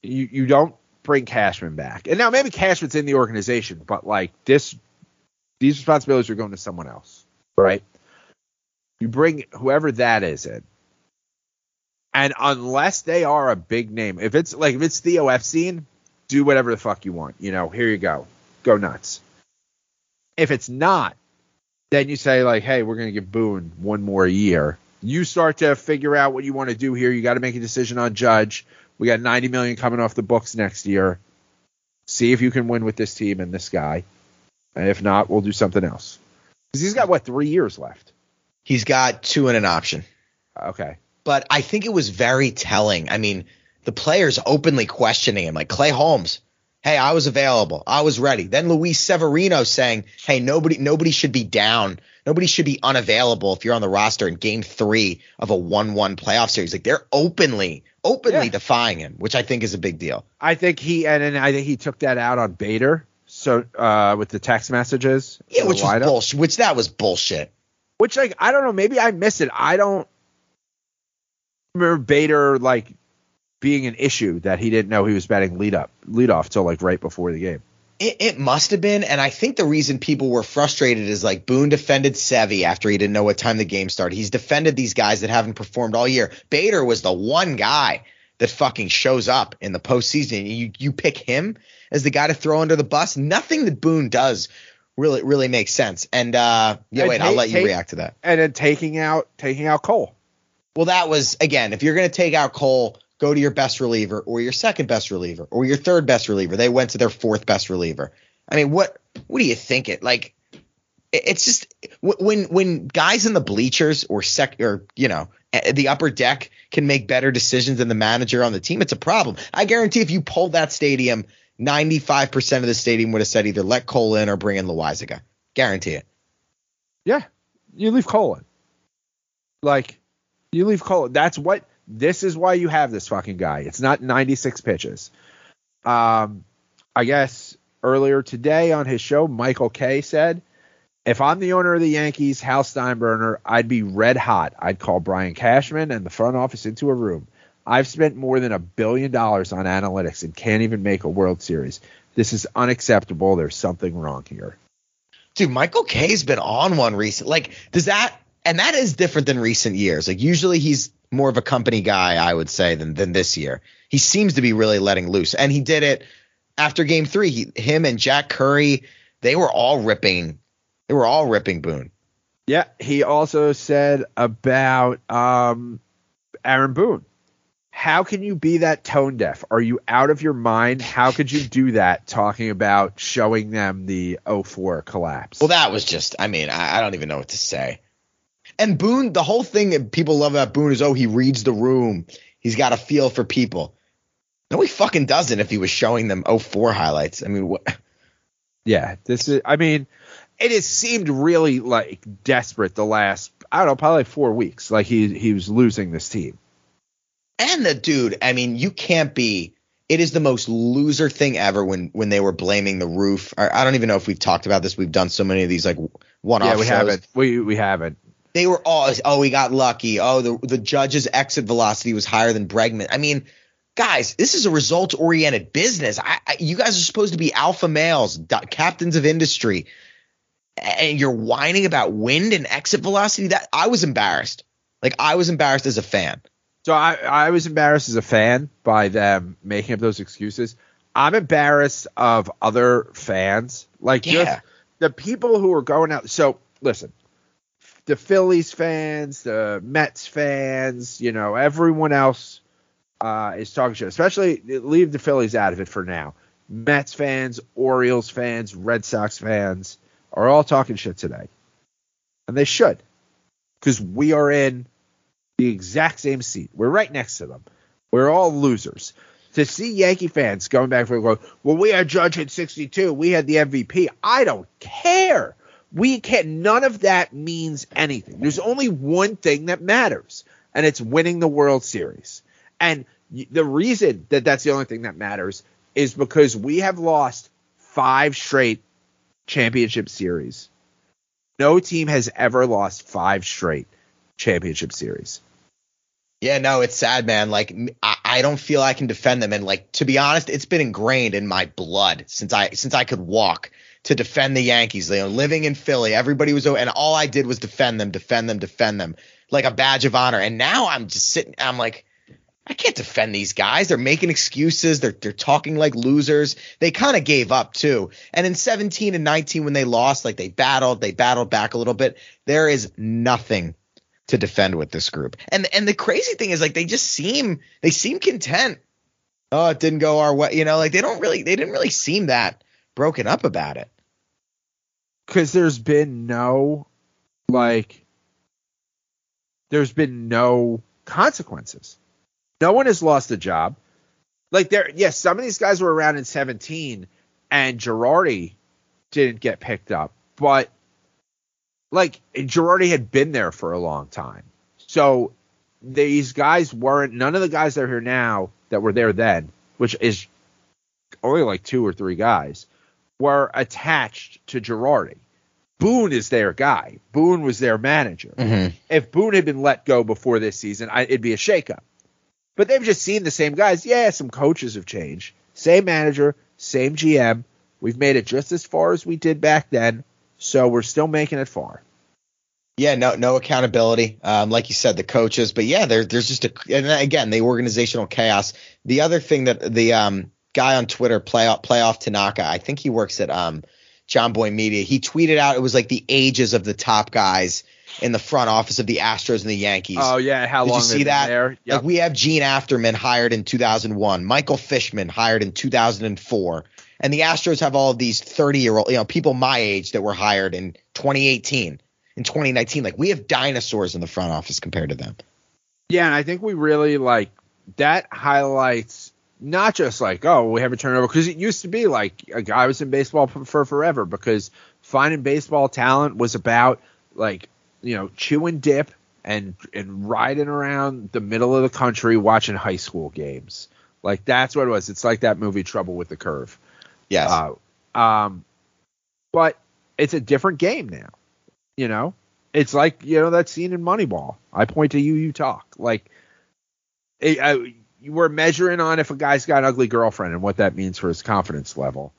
you you don't bring Cashman back. And now maybe Cashman's in the organization, but like this these responsibilities are going to someone else. Right? You bring whoever that is in. And unless they are a big name, if it's like if it's Theo Epstein, do whatever the fuck you want. You know, here you go. Go nuts. If it's not, then you say like, hey, we're gonna give Boone one more year. You start to figure out what you want to do here. You got to make a decision on Judge. We got 90 million coming off the books next year. See if you can win with this team and this guy. And if not, we'll do something else. Because he's got what three years left. He's got two and an option. Okay. But I think it was very telling. I mean, the players openly questioning him, like Clay Holmes. Hey, I was available. I was ready. Then Luis Severino saying, "Hey, nobody, nobody should be down. Nobody should be unavailable if you're on the roster in Game Three of a one-one playoff series." Like they're openly, openly Yeah. defying him, which I think is a big deal. I think he and, and I think he took that out on Bader. So uh, with the text messages. Yeah, which was bullshit. Which that was bullshit. Which like I don't know, maybe I missed it. I don't remember Bader like being an issue that he didn't know he was batting lead up lead off till like right before the game. It, it must have been, and I think the reason people were frustrated is like Boone defended Sevy after he didn't know what time the game started. He's defended these guys that haven't performed all year. Bader was the one guy that fucking shows up in the postseason. You you pick him as the guy to throw under the bus. Nothing that Boone does really really makes sense. And uh, yeah, And wait, I'll let you take- react to that. And then taking out taking out Cole. Well, that was again, if you're going to take out Cole, go to your best reliever or your second best reliever or your third best reliever. They went to their fourth best reliever. I mean, what what do you think it like? It's just when when guys in the bleachers or sec or you know the upper deck can make better decisions than the manager on the team, it's a problem. I guarantee if you pulled that stadium, 95% of the stadium would have said either let Cole in or bring in Loaisiga. Guarantee it. Yeah. You leave Cole in. Like you leave Cole. That's what this is why you have this fucking guy. It's not 96 pitches. Um I guess earlier today on his show, Michael Kay said, if I'm the owner of the Yankees, Hal Steinbrenner, I'd be red hot. I'd call Brian Cashman and the front office into a room. I've spent more than a billion dollars on analytics and can't even make a World Series. This is unacceptable. There's something wrong here. Dude, Michael Kay's been on one recent. Like, does that and that is different than recent years. Like usually he's more of a company guy, I would say, than than this year. He seems to be really letting loose. And he did it after game three. He, him and Jack Curry, they were all ripping they were all ripping Boone. Yeah, he also said about um, Aaron Boone. How can you be that tone deaf? Are you out of your mind? How could you do that talking about showing them the 04 collapse? Well, that was just, I mean, I, I don't even know what to say. And Boone, the whole thing that people love about Boone is, oh, he reads the room. He's got a feel for people. No, he fucking doesn't if he was showing them 04 highlights. I mean, what? yeah, this is, I mean, it has seemed really like desperate the last, I don't know, probably four weeks. Like he, he was losing this team. And the dude, I mean, you can't be. It is the most loser thing ever when when they were blaming the roof. I, I don't even know if we've talked about this. We've done so many of these like one-off Yeah, we shows. haven't. We, we haven't. They were all, oh, we got lucky. Oh, the the judge's exit velocity was higher than Bregman. I mean, guys, this is a results-oriented business. I, I, you guys are supposed to be alpha males, do- captains of industry, and you're whining about wind and exit velocity. That I was embarrassed. Like I was embarrassed as a fan. So I, I was embarrassed as a fan by them making up those excuses. I'm embarrassed of other fans, like Yeah. just the people who are going out. So listen, the Phillies fans, the Mets fans, you know, everyone else uh, is talking shit. Especially leave the Phillies out of it for now. Mets fans, Orioles fans, Red Sox fans are all talking shit today, and they should, because we are in the exact same seat. We're right next to them. We're all losers. To see Yankee fans going back forth, going, well, we had Judge at 62. We had the MVP. I don't care. We can't, None of that means anything. There's only one thing that matters, and it's winning the World Series. And the reason that that's the only thing that matters is because we have lost five straight championship series. No team has ever lost five straight championship series. Yeah, no, it's sad, man. Like I don't feel I can defend them, and like to be honest, it's been ingrained in my blood since I since I could walk to defend the Yankees. You know, living in Philly, everybody was, and all I did was defend them, defend them, defend them, like a badge of honor. And now I'm just sitting, I'm like, I can't defend these guys. They're making excuses. They're they're talking like losers. They kind of gave up too. And in 17 and 19, when they lost, like they battled, they battled back a little bit. There is nothing to defend with this group. And and the crazy thing is like they just seem they seem content. Oh, it didn't go our way. You know, like they don't really they didn't really seem that broken up about it. Because there's been no like there's been no consequences. No one has lost a job. Like there, yes, some of these guys were around in 17, and Girardi didn't get picked up, but like Girardi had been there for a long time, so these guys weren't. None of the guys that are here now that were there then, which is only like two or three guys, were attached to Girardi. Boone is their guy. Boone was their manager. Mhm. If Boone had been let go before this season, I, it'd be a shakeup. But they've just seen the same guys. Yeah, some coaches have changed. Same manager, same GM. We've made it just as far as we did back then, so we're still making it far. Yeah, no, no accountability. Um, like you said, the coaches, but yeah, there, there's just a, and again, the organizational chaos. The other thing that the um, guy on Twitter, playoff playoff Tanaka, I think he works at um, Jomboy Media. He tweeted out it was like the ages of the top guys in the front office of the Astros and the Yankees. Oh yeah, how Did long you see that? there? Yep. Like we have Jean Afterman hired in 2001, Michael Fishman hired in 2004, and the Astros have all of these 30 year old, you know, people my age that were hired in 2018, in 2019. Like we have dinosaurs in the front office compared to them. Yeah, and I think we really like that highlights not just like oh we have a turnover because it used to be like a guy was in baseball for, for forever because finding baseball talent was about like you know chewing dip and and riding around the middle of the country watching high school games like that's what it was it's like that movie Trouble with the Curve Yes. uh, um, but it's a different game now. You know, it's like you know that scene in Moneyball. I point to you, you talk. Like, it, I, we're measuring on if a guy's got an ugly girlfriend and what that means for his confidence level.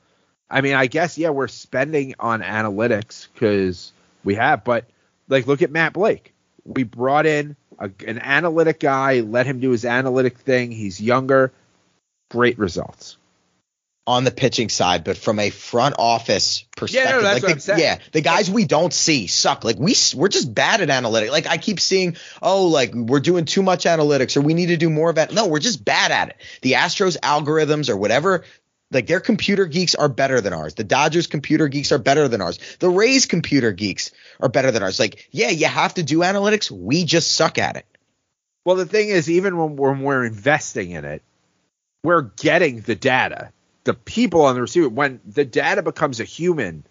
I mean, I guess yeah, we're spending on analytics because we have, but like, look at Matt Blake. We brought in a, an analytic guy, let him do his analytic thing. He's younger, great results. On the pitching side, but from a front office perspective, yeah, that's like what the, yeah, the guys we don't see suck. Like we we're just bad at analytics. Like I keep seeing, oh, like we're doing too much analytics, or we need to do more of it. No, we're just bad at it. The Astros algorithms or whatever. Like their computer geeks are better than ours. The Dodgers computer geeks are better than ours. The Rays computer geeks are better than ours. Like, yeah, you have to do analytics. We just suck at it. Well, the thing is, even when, when we're investing in it, we're getting the data. The people on the receiver, when the data becomes a human,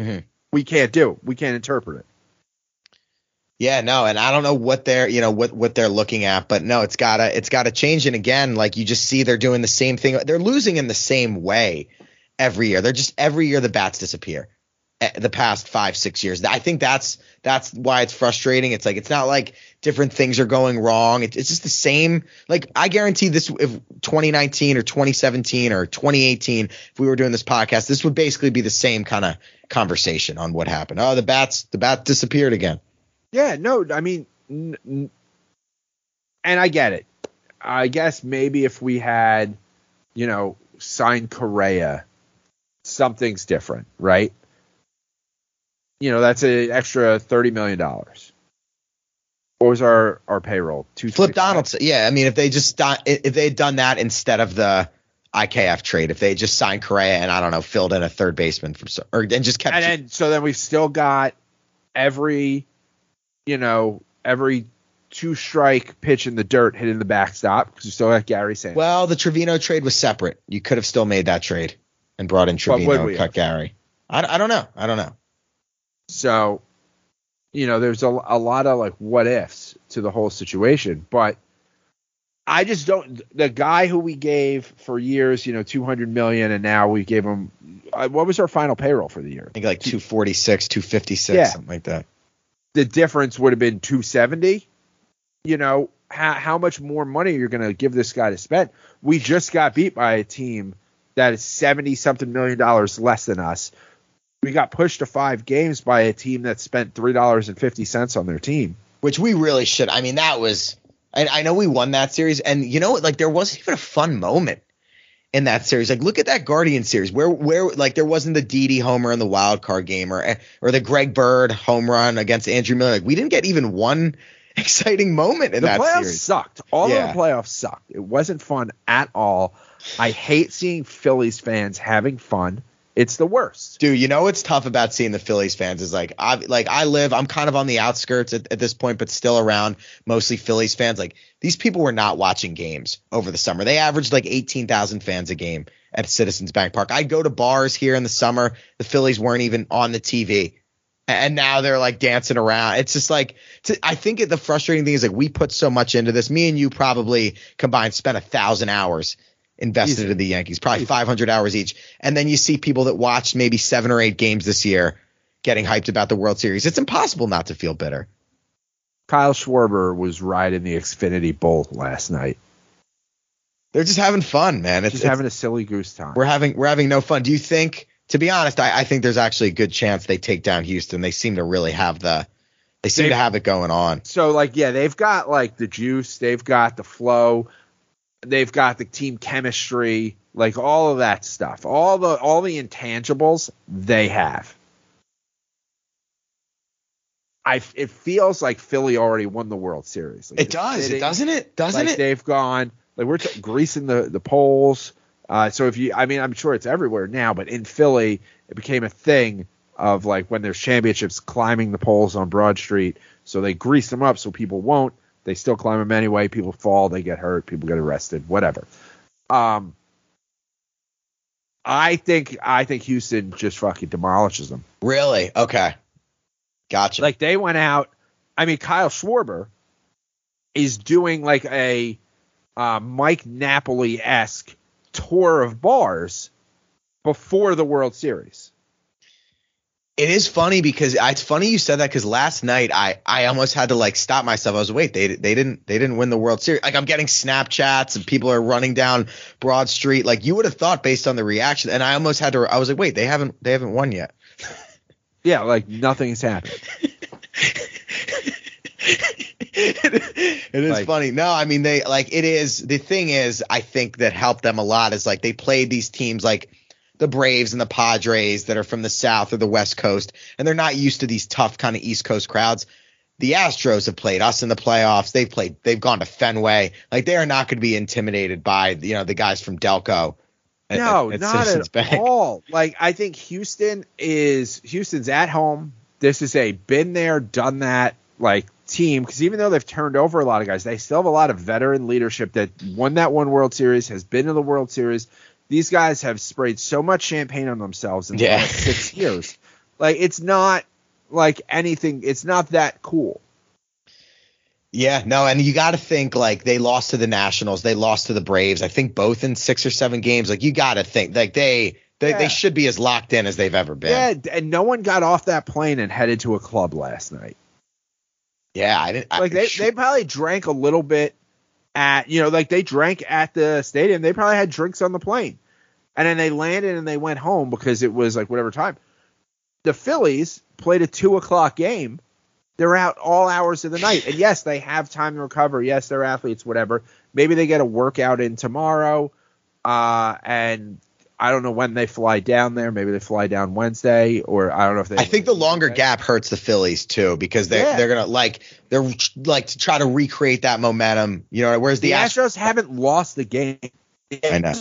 Mhm. we can't do. it. We can't interpret it. Yeah, no, and I don't know what they're, you know, what what they're looking at, but no, it's gotta it's gotta change. And again, like you just see they're doing the same thing. They're losing in the same way every year. They're just every year the bats disappear. Eh, The past five six years, I think that's that's why it's frustrating. It's like it's not like different things are going wrong. It's it's just the same. Like I guarantee this, if 2019 or 2017 or 2018, if we were doing this podcast, this would basically be the same kind of conversation on what happened. Oh, the bats the bats disappeared again. Yeah, no, I mean, n- n- and I get it. I guess maybe if we had, you know, signed Correa, something's different, right? You know, that's an extra thirty million dollars. What was our our payroll? Two Flip Donaldson. Yeah, I mean, if they just if they had done that instead of the IKF trade, if they had just signed Correa and I don't know, filled in a third baseman from or and just kept and then so then we've still got every you know every two strike pitch in the dirt hitting the backstop because you still got Gary Sanchez. well, the Trevino trade was separate. You could have still made that trade and brought in Trevino and cut have? Gary. I, I don't know. I don't know. So you know there's a, a lot of like what ifs to the whole situation, but I just don't. The guy who we gave for years, you know, 200 million, and now we gave him. Uh, what was our final payroll for the year? I think like 246, 256, Yeah. something like that. the difference would have been 270 you know how, how much more money you're going to give this guy to spend we just got beat by a team that is 70 something million dollars less than us we got pushed to five games by a team that spent three dollars and fifty cents on their team Which we really should. I mean, that was. I, I know we won that series, and you know, like there wasn't even a fun moment in that series. Like, look at that Guardian series where where like there wasn't the Didi homer in the wild card game, or or the Greg Bird home run against Andrew Miller. Like, we didn't get even one exciting moment in the that playoffs series. sucked all Yeah. of the playoffs sucked it wasn't fun at all i hate seeing phillies fans having fun It's the worst. Dude, you know what's tough about seeing the Phillies fans is like I like I live I'm kind of on the outskirts at, at this point, but still around mostly Phillies fans. Like these people were not watching games over the summer. They averaged like 18,000 fans a game at Citizens Bank Park. I go to bars here in the summer. The Phillies weren't even on the TV. And now they're like dancing around. It's just like I think it, the frustrating thing is like we put so much into this. Me and you probably combined spent a thousand hours invested Easy. into the Yankees, probably 500 hours each. And then you see people that watched maybe seven or eight games this year getting hyped about the World Series. It's impossible not to feel bitter. Kyle Schwarber was riding the Xfinity Bolt last night. They're just having fun, man. It's, Just it's- having a silly goose time. we're having we're having no fun. Do you think? To be honest, I, I think there's actually a good chance they take down Houston. They seem to really have the they seem They- to have it going on. so like yeah, they've got like the juice, they've got the flow, they've got the team chemistry, like all of that stuff. All the all the intangibles they have. I it feels like Philly already won the World Series. Like, It does, sitting- it doesn't it? Doesn't like it? they've gone like we're t- greasing the the poles. Uh, so if you, I mean, I'm sure it's everywhere now, but in Philly, it became a thing of like when there's championships, climbing the poles on Broad Street. So they grease them up so people won't. They still climb them anyway. People fall, they get hurt, people get arrested, whatever. Um, I think I think Houston just fucking demolishes them. Really? Okay. Gotcha. Like they went out. I mean, Kyle Schwarber is doing like a uh, Mike Napoli esque tour of bars before the World Series. It is funny because it's funny you said that because last night I I almost had to like stop myself. I was wait they they didn't they didn't win the World Series. Like I'm getting Snapchats and people are running down Broad Street. Like you would have thought based on the reaction, and I almost had to. I was like wait they haven't they haven't won yet. Yeah, like nothing's happened. it is Like- funny. No, I mean they like it is the thing is I think that helped them a lot is like they played these teams like the Braves and the Padres that are from the South or the West Coast and they're not used to these tough kind of East Coast crowds. The Astros have played us in the playoffs. They've played they've gone to Fenway. Like they are not going to be intimidated by you know the guys from Delco. at- No, at- at not Citizens at Bank. all. Like I think Houston is Houston's at home. This is a been there, done that like team because even though they've turned over a lot of guys, they still have a lot of veteran leadership that won that one World Series, has been to the World Series. These guys have sprayed so much champagne on themselves in the Yeah. last six years. Like it's not like anything. It's not that cool. Yeah, no, and you got to think like they lost to the Nationals, they lost to the Braves. I think both in six or seven games. Like you got to think like they they, Yeah. they should be as locked in as they've ever been. Yeah, and no one got off that plane and headed to a club last night. Yeah, I didn't. I- like they, sh- they probably drank a little bit at you know like they drank at the stadium. They probably had drinks on the plane. And then they landed and they went home because it was like whatever time. The phillies played a two o'clock game. They're out all hours of the night. And yes they have time to recover. Yes they're athletes whatever. Maybe they get a workout in tomorrow uh and i don't know when they fly down there maybe they fly down wednesday or i don't know if they I think the longer gap hurts the Phillies too because they Yeah. they're gonna like they're like to try to recreate that momentum. You know, whereas the the, Astros, astros haven't lost the game I know.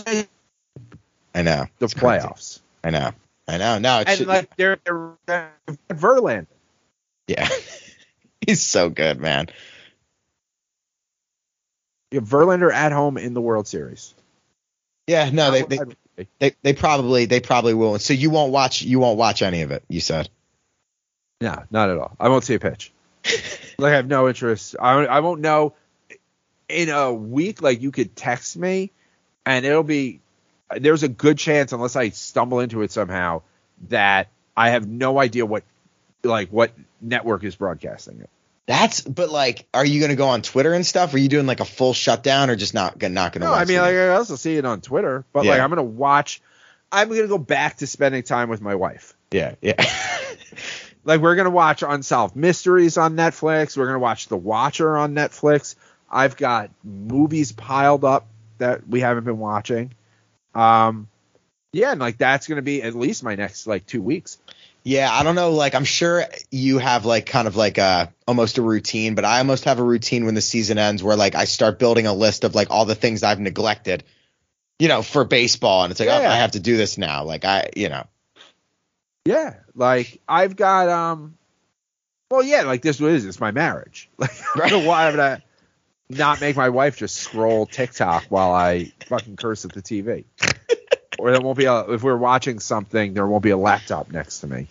I know the It's crazy. playoffs I know, I know. No, it and should, like they're, they're Verlander. yeah, he's so good, man. You have Verlander at home in the World Series. Yeah, no, they they, they they probably they probably will. So you won't watch you won't watch any of it. You said. no, not at all. I won't see a pitch. like I have no interest. I I won't know. In a week, like you could text me, and it'll be. There's a good chance, unless I stumble into it somehow, that I have no idea what, like what network is broadcasting it. That's but like, are you gonna go on Twitter and stuff? Are you doing like a full shutdown or just not not gonna? No, watch I mean, like, I also see it on Twitter, but like I'm gonna watch. I'm gonna go back to spending time with my wife. yeah, yeah. Like we're gonna watch Unsolved Mysteries on Netflix. We're gonna watch The Watcher on Netflix. I've got movies piled up that we haven't been watching. Um, yeah, and like that's gonna be at least my next like two weeks. Yeah, I don't know. Like, I'm sure you have like kind of like a almost a routine, but I almost have a routine when the season ends where like I start building a list of like all the things I've neglected, you know, for baseball, and it's like, oh, I have to do this now. Like, I, you know, Yeah, like I've got um. Well, yeah, like this what it is. It's my marriage. Like I don't know why I'm gonna not make my wife just scroll TikTok while I fucking curse at the TV. or there won't be a if we're watching something, there won't be a laptop next to me.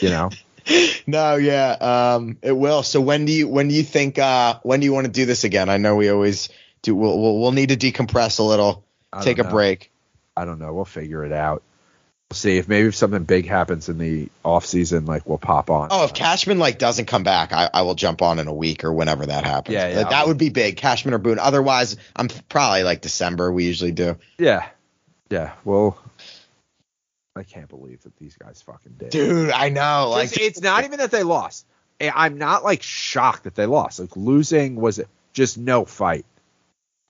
You know. No, yeah, um, it will. So when do you when do you think uh, when do you want to do this again? I know we always do. We'll we'll, we'll need to decompress a little, take a know. break. I don't know. We'll figure it out. We'll see if maybe if something big happens in the off season, like we'll pop on. Oh, if Cashman like doesn't come back, I, I will jump on in a week or whenever that happens. Yeah, yeah, Like, that would be big. Cashman or Boone. Otherwise, I'm probably like December. We usually do. yeah, yeah. Well, I can't believe that these guys fucking did. Dude, I know. Like It's, it's not even that they lost. I- I'm not like shocked that they lost. Like losing was just no fight.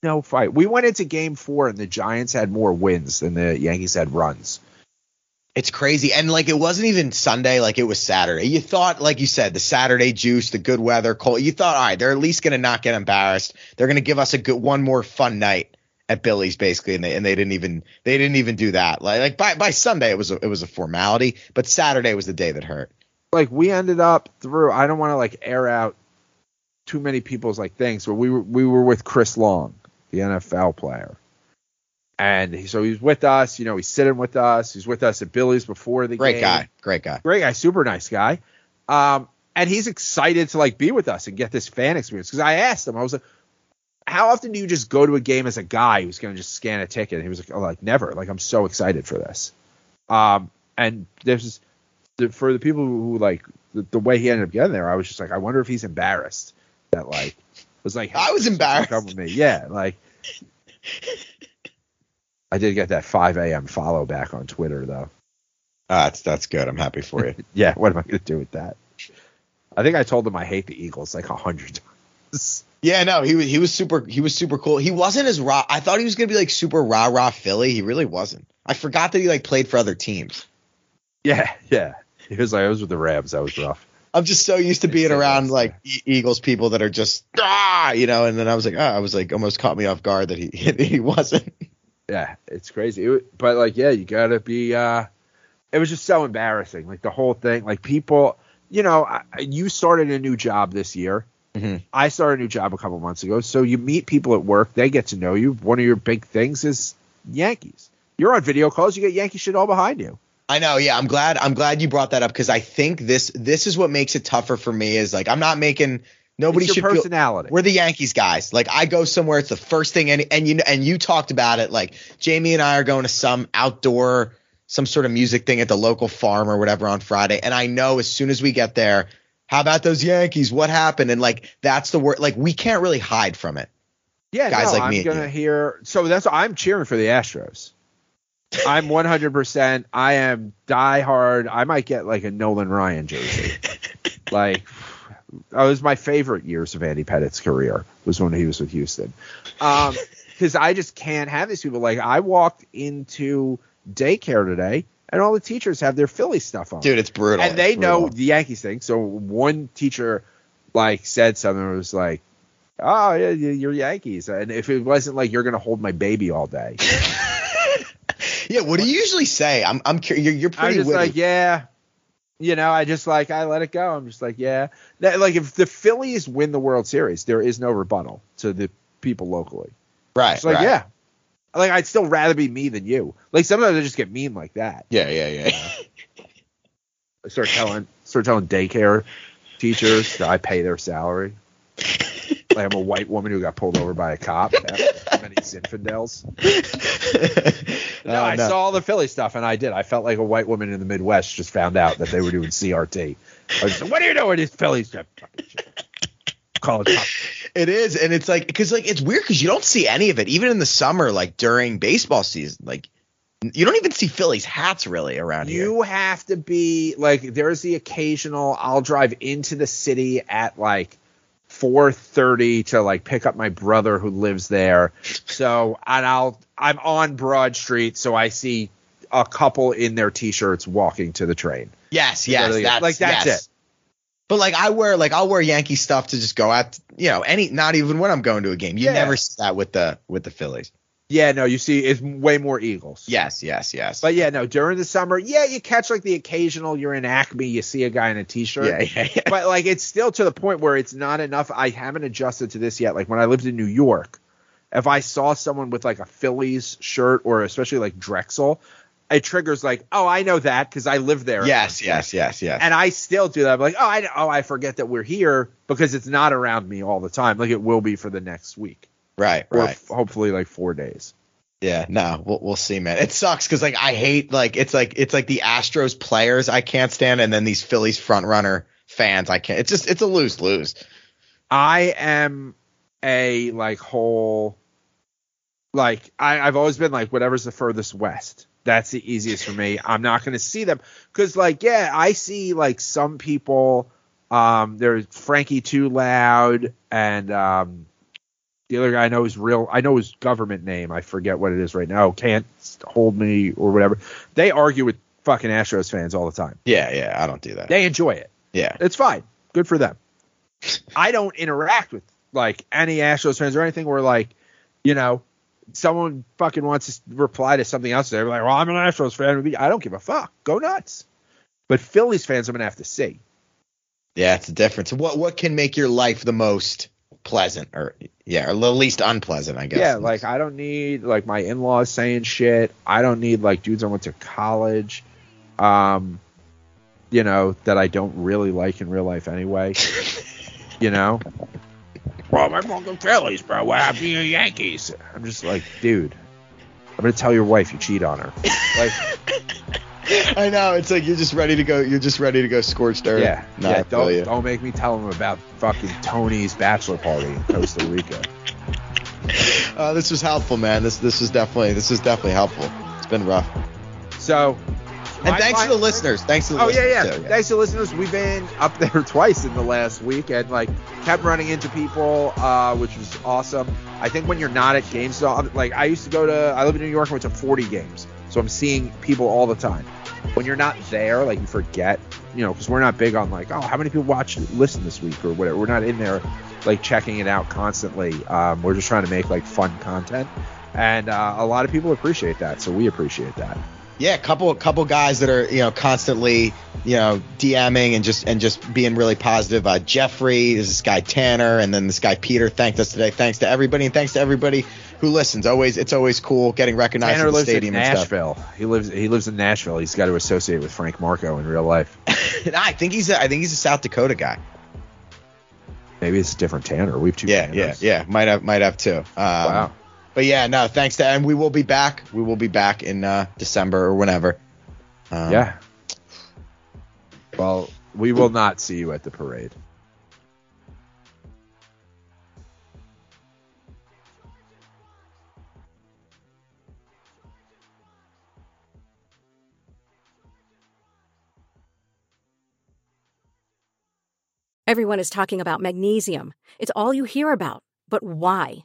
No fight. We went into game four and the Giants had more wins than the Yankees had runs. It's crazy. And like it wasn't even Sunday, like it was Saturday. You thought, like you said, the Saturday juice, the good weather, cold. You thought, all right, they're at least gonna not get embarrassed. They're gonna give us a good one more fun night at Billy's, basically. And they and they didn't even they didn't even do that. Like like by by Sunday it was a, it was a formality, but Saturday was the day that hurt. Like we ended up through. I don't want to like air out too many people's like things, but we were we were with Chris Long, the NFL player. And he, so he's with us, you know, he's sitting with us. He's with us at Billy's before the game. Great game. guy, great guy. great guy, super nice guy. Um, and he's excited to like be with us and get this fan experience. Because I asked him, I was like, "How often do you just go to a game as a guy who's going to just scan a ticket?" And he was like, "Oh, like never. Like I'm so excited for this." Um, and this is the, for the people who like the, the way he ended up getting there. I was just like, I wonder if he's embarrassed that like was like I was embarrassed." Come with me, yeah, like. I did get that 5 a.m. follow back on Twitter though. Uh, that's that's good. I'm happy for you. Yeah, what am I going to do with that? I think I told him I hate the Eagles like a hundred times. Yeah, no, he was he was super he was super cool. He wasn't as raw. I thought he was gonna be like super rah rah Philly. He really wasn't. I forgot that he like played for other teams. Yeah, yeah. He was like, I was with the Rams. That was rough. I'm just so used to being around like Eagles people that are just ah, you know, and then I was like, oh, I was like almost caught me off guard that he he wasn't. Yeah, it's crazy. It, but like, yeah, you got to be. uh It was just so embarrassing. Like the whole thing. Like people, you know, I, you started a new job this year. Mhm. I started a new job a couple months ago. So you meet people at work. They get to know you. One of your big things is Yankees. You're on video calls. You get Yankee shit all behind you. I know, yeah. I'm glad. I'm glad you brought that up because I think this this is what makes it tougher for me. Is like I'm not making nobody it's should your feel. personality. We're the Yankees guys. Like I go somewhere, it's the first thing, and and you and you talked about it. Like Jamie and I are going to some outdoor, some sort of music thing at the local farm or whatever on Friday, and I know as soon as we get there, how about those Yankees? What happened? And like that's the word. Like we can't really hide from it. Yeah, guys no, like I'm me and gonna hear. So that's I'm cheering for the Astros. I'm 100. percent I am diehard. I might get like a Nolan Ryan jersey. like, that was my favorite years of Andy Pettitte's career was when he was with Houston. Um, because I just can't have these people. Like, I walked into daycare today, and all the teachers have their Philly stuff on Dude, it's brutal. and they It's know the Yankees thing. So one teacher like said something that was like, "Oh yeah, you- you're Yankees," and if it wasn't like you're gonna hold my baby all day, Yeah, what do you usually say? I'm I'm curious. You're, you're I'm pretty just witty. like, yeah. You know, I just like I let it go. I'm just like, yeah. That, like if the Phillies win the World Series, there is no rebuttal to the people locally. right, It's like, right. yeah. Like I'd still rather be me than you. Like sometimes I just get mean like that. yeah, yeah, yeah. I start telling start telling daycare teachers that I pay their salary. like I'm a white woman who got pulled over by a cop. Many Zinfandels? No, Oh, I no. saw all the Philly stuff, and I did. I felt like a white woman in the Midwest just found out that they were doing CRT. I was like, what are you doing, these Philly stuff? Fucking shit. Call it cop. It is, and it's like because like it's weird because you don't see any of it even in the summer, like during baseball season. Like you don't even see Phillies hats really around here. You have to be like there's the occasional I'll drive into the city at like 4:30 to like pick up my brother who lives there. So and I'll I'm on Broad Street so I see a couple in their t-shirts walking to the train. Yes, yes, that's like, that's yes. it. But like I wear like I'll wear Yankee stuff to just go out. You know, any not even when I'm going to a game. You Yeah. never see that with the with the Phillies. Yeah, no, you see, it's way more Eagles. Yes, yes, yes. But yeah, no, during the summer, yeah, you catch like the occasional. You're in Acme, you see a guy in a t-shirt. yeah, yeah, yeah. but like it's still to the point where it's not enough. I haven't adjusted to this yet. Like when I lived in New York, if I saw someone with like a Phillies shirt or especially like Drexel, it triggers like, oh, I know that because I live there. yes, yes, yes, yes. And I still do that. I'm like, oh, I oh, I forget that we're here because it's not around me all the time. Like it will be for the next week right, or right. f- hopefully like four days. Yeah, no, we'll we'll see, man. It sucks because like I hate like it's like it's like the Astros players I can't stand, and then these Phillies front runner fans I can't. It's just it's a lose lose. I am a like whole like I, I've always been like whatever's the furthest west. That's the easiest for me. I'm not gonna see them because like yeah, I see like some people. Um, there's Frankie Too Loud and um, the other guy I know is real. I know his government name. I forget what it is right now. Can't hold me or whatever. They argue with fucking Astros fans all the time. Yeah, yeah, I don't do that. They enjoy it. yeah, It's fine. Good for them. I don't interact with like any Astros fans or anything where like, you know, someone fucking wants to reply to something else. They're like, well, I'm an Astros fan. I don't give a fuck. Go nuts. But Phillies fans, I'm gonna have to see. yeah, it's a difference. What what can make your life the most pleasant, or yeah, or the least unpleasant, I guess. Yeah, like I don't need like my in-laws saying shit. I don't need like dudes I went to college, um, you know, that I don't really like in real life anyway. you know. Well, my fucking Phillies, bro. What happened to your Yankees? I'm just like, dude. I'm gonna tell your wife you cheat on her. Like, I know it's like you're just ready to go. You're just ready to go scorched earth. yeah, no, yeah. Don't you. don't make me tell him about fucking Tony's bachelor party in Costa Rica. Uh, this was helpful, man. This this was definitely this was definitely helpful. It's been rough. So, And my- thanks to the listeners. Thanks to the Oh yeah, listeners. yeah. too, Thanks to listeners. We've been up there twice in the last week, and like kept running into people, uh, which was awesome. I think when you're not at games, like I used to go to, I live in New York, I went to 40 games, so I'm seeing people all the time. When you're not there, like you forget, you know, because we're not big on like, oh, how many people watch, listen this week or whatever. We're not in there like checking it out constantly. Um, we're just trying to make like fun content, and uh, a lot of people appreciate that, so we appreciate that. Yeah, a couple couple guys that are you know constantly you know DMing and just and just being really positive. Uh, Jeffrey, this guy Tanner, and then this guy Peter thanked us today. Thanks to everybody, and thanks to everybody who listens. Always, it's always cool getting recognized Tanner at the in stadium and stuff. Nashville. He lives he lives in Nashville. He's got to associate with Frank Marco in real life. I think he's a, I think he's a South Dakota guy. Maybe it's a different Tanner. We have two. Yeah, yeah, Tanners. yeah. Might have might have too. Um, Wow. But yeah, no, thanks to and we will be back. We will be back in uh, December or whenever. Um, Yeah. Well, we will not see you at the parade. Everyone is talking about magnesium. It's all you hear about. But why?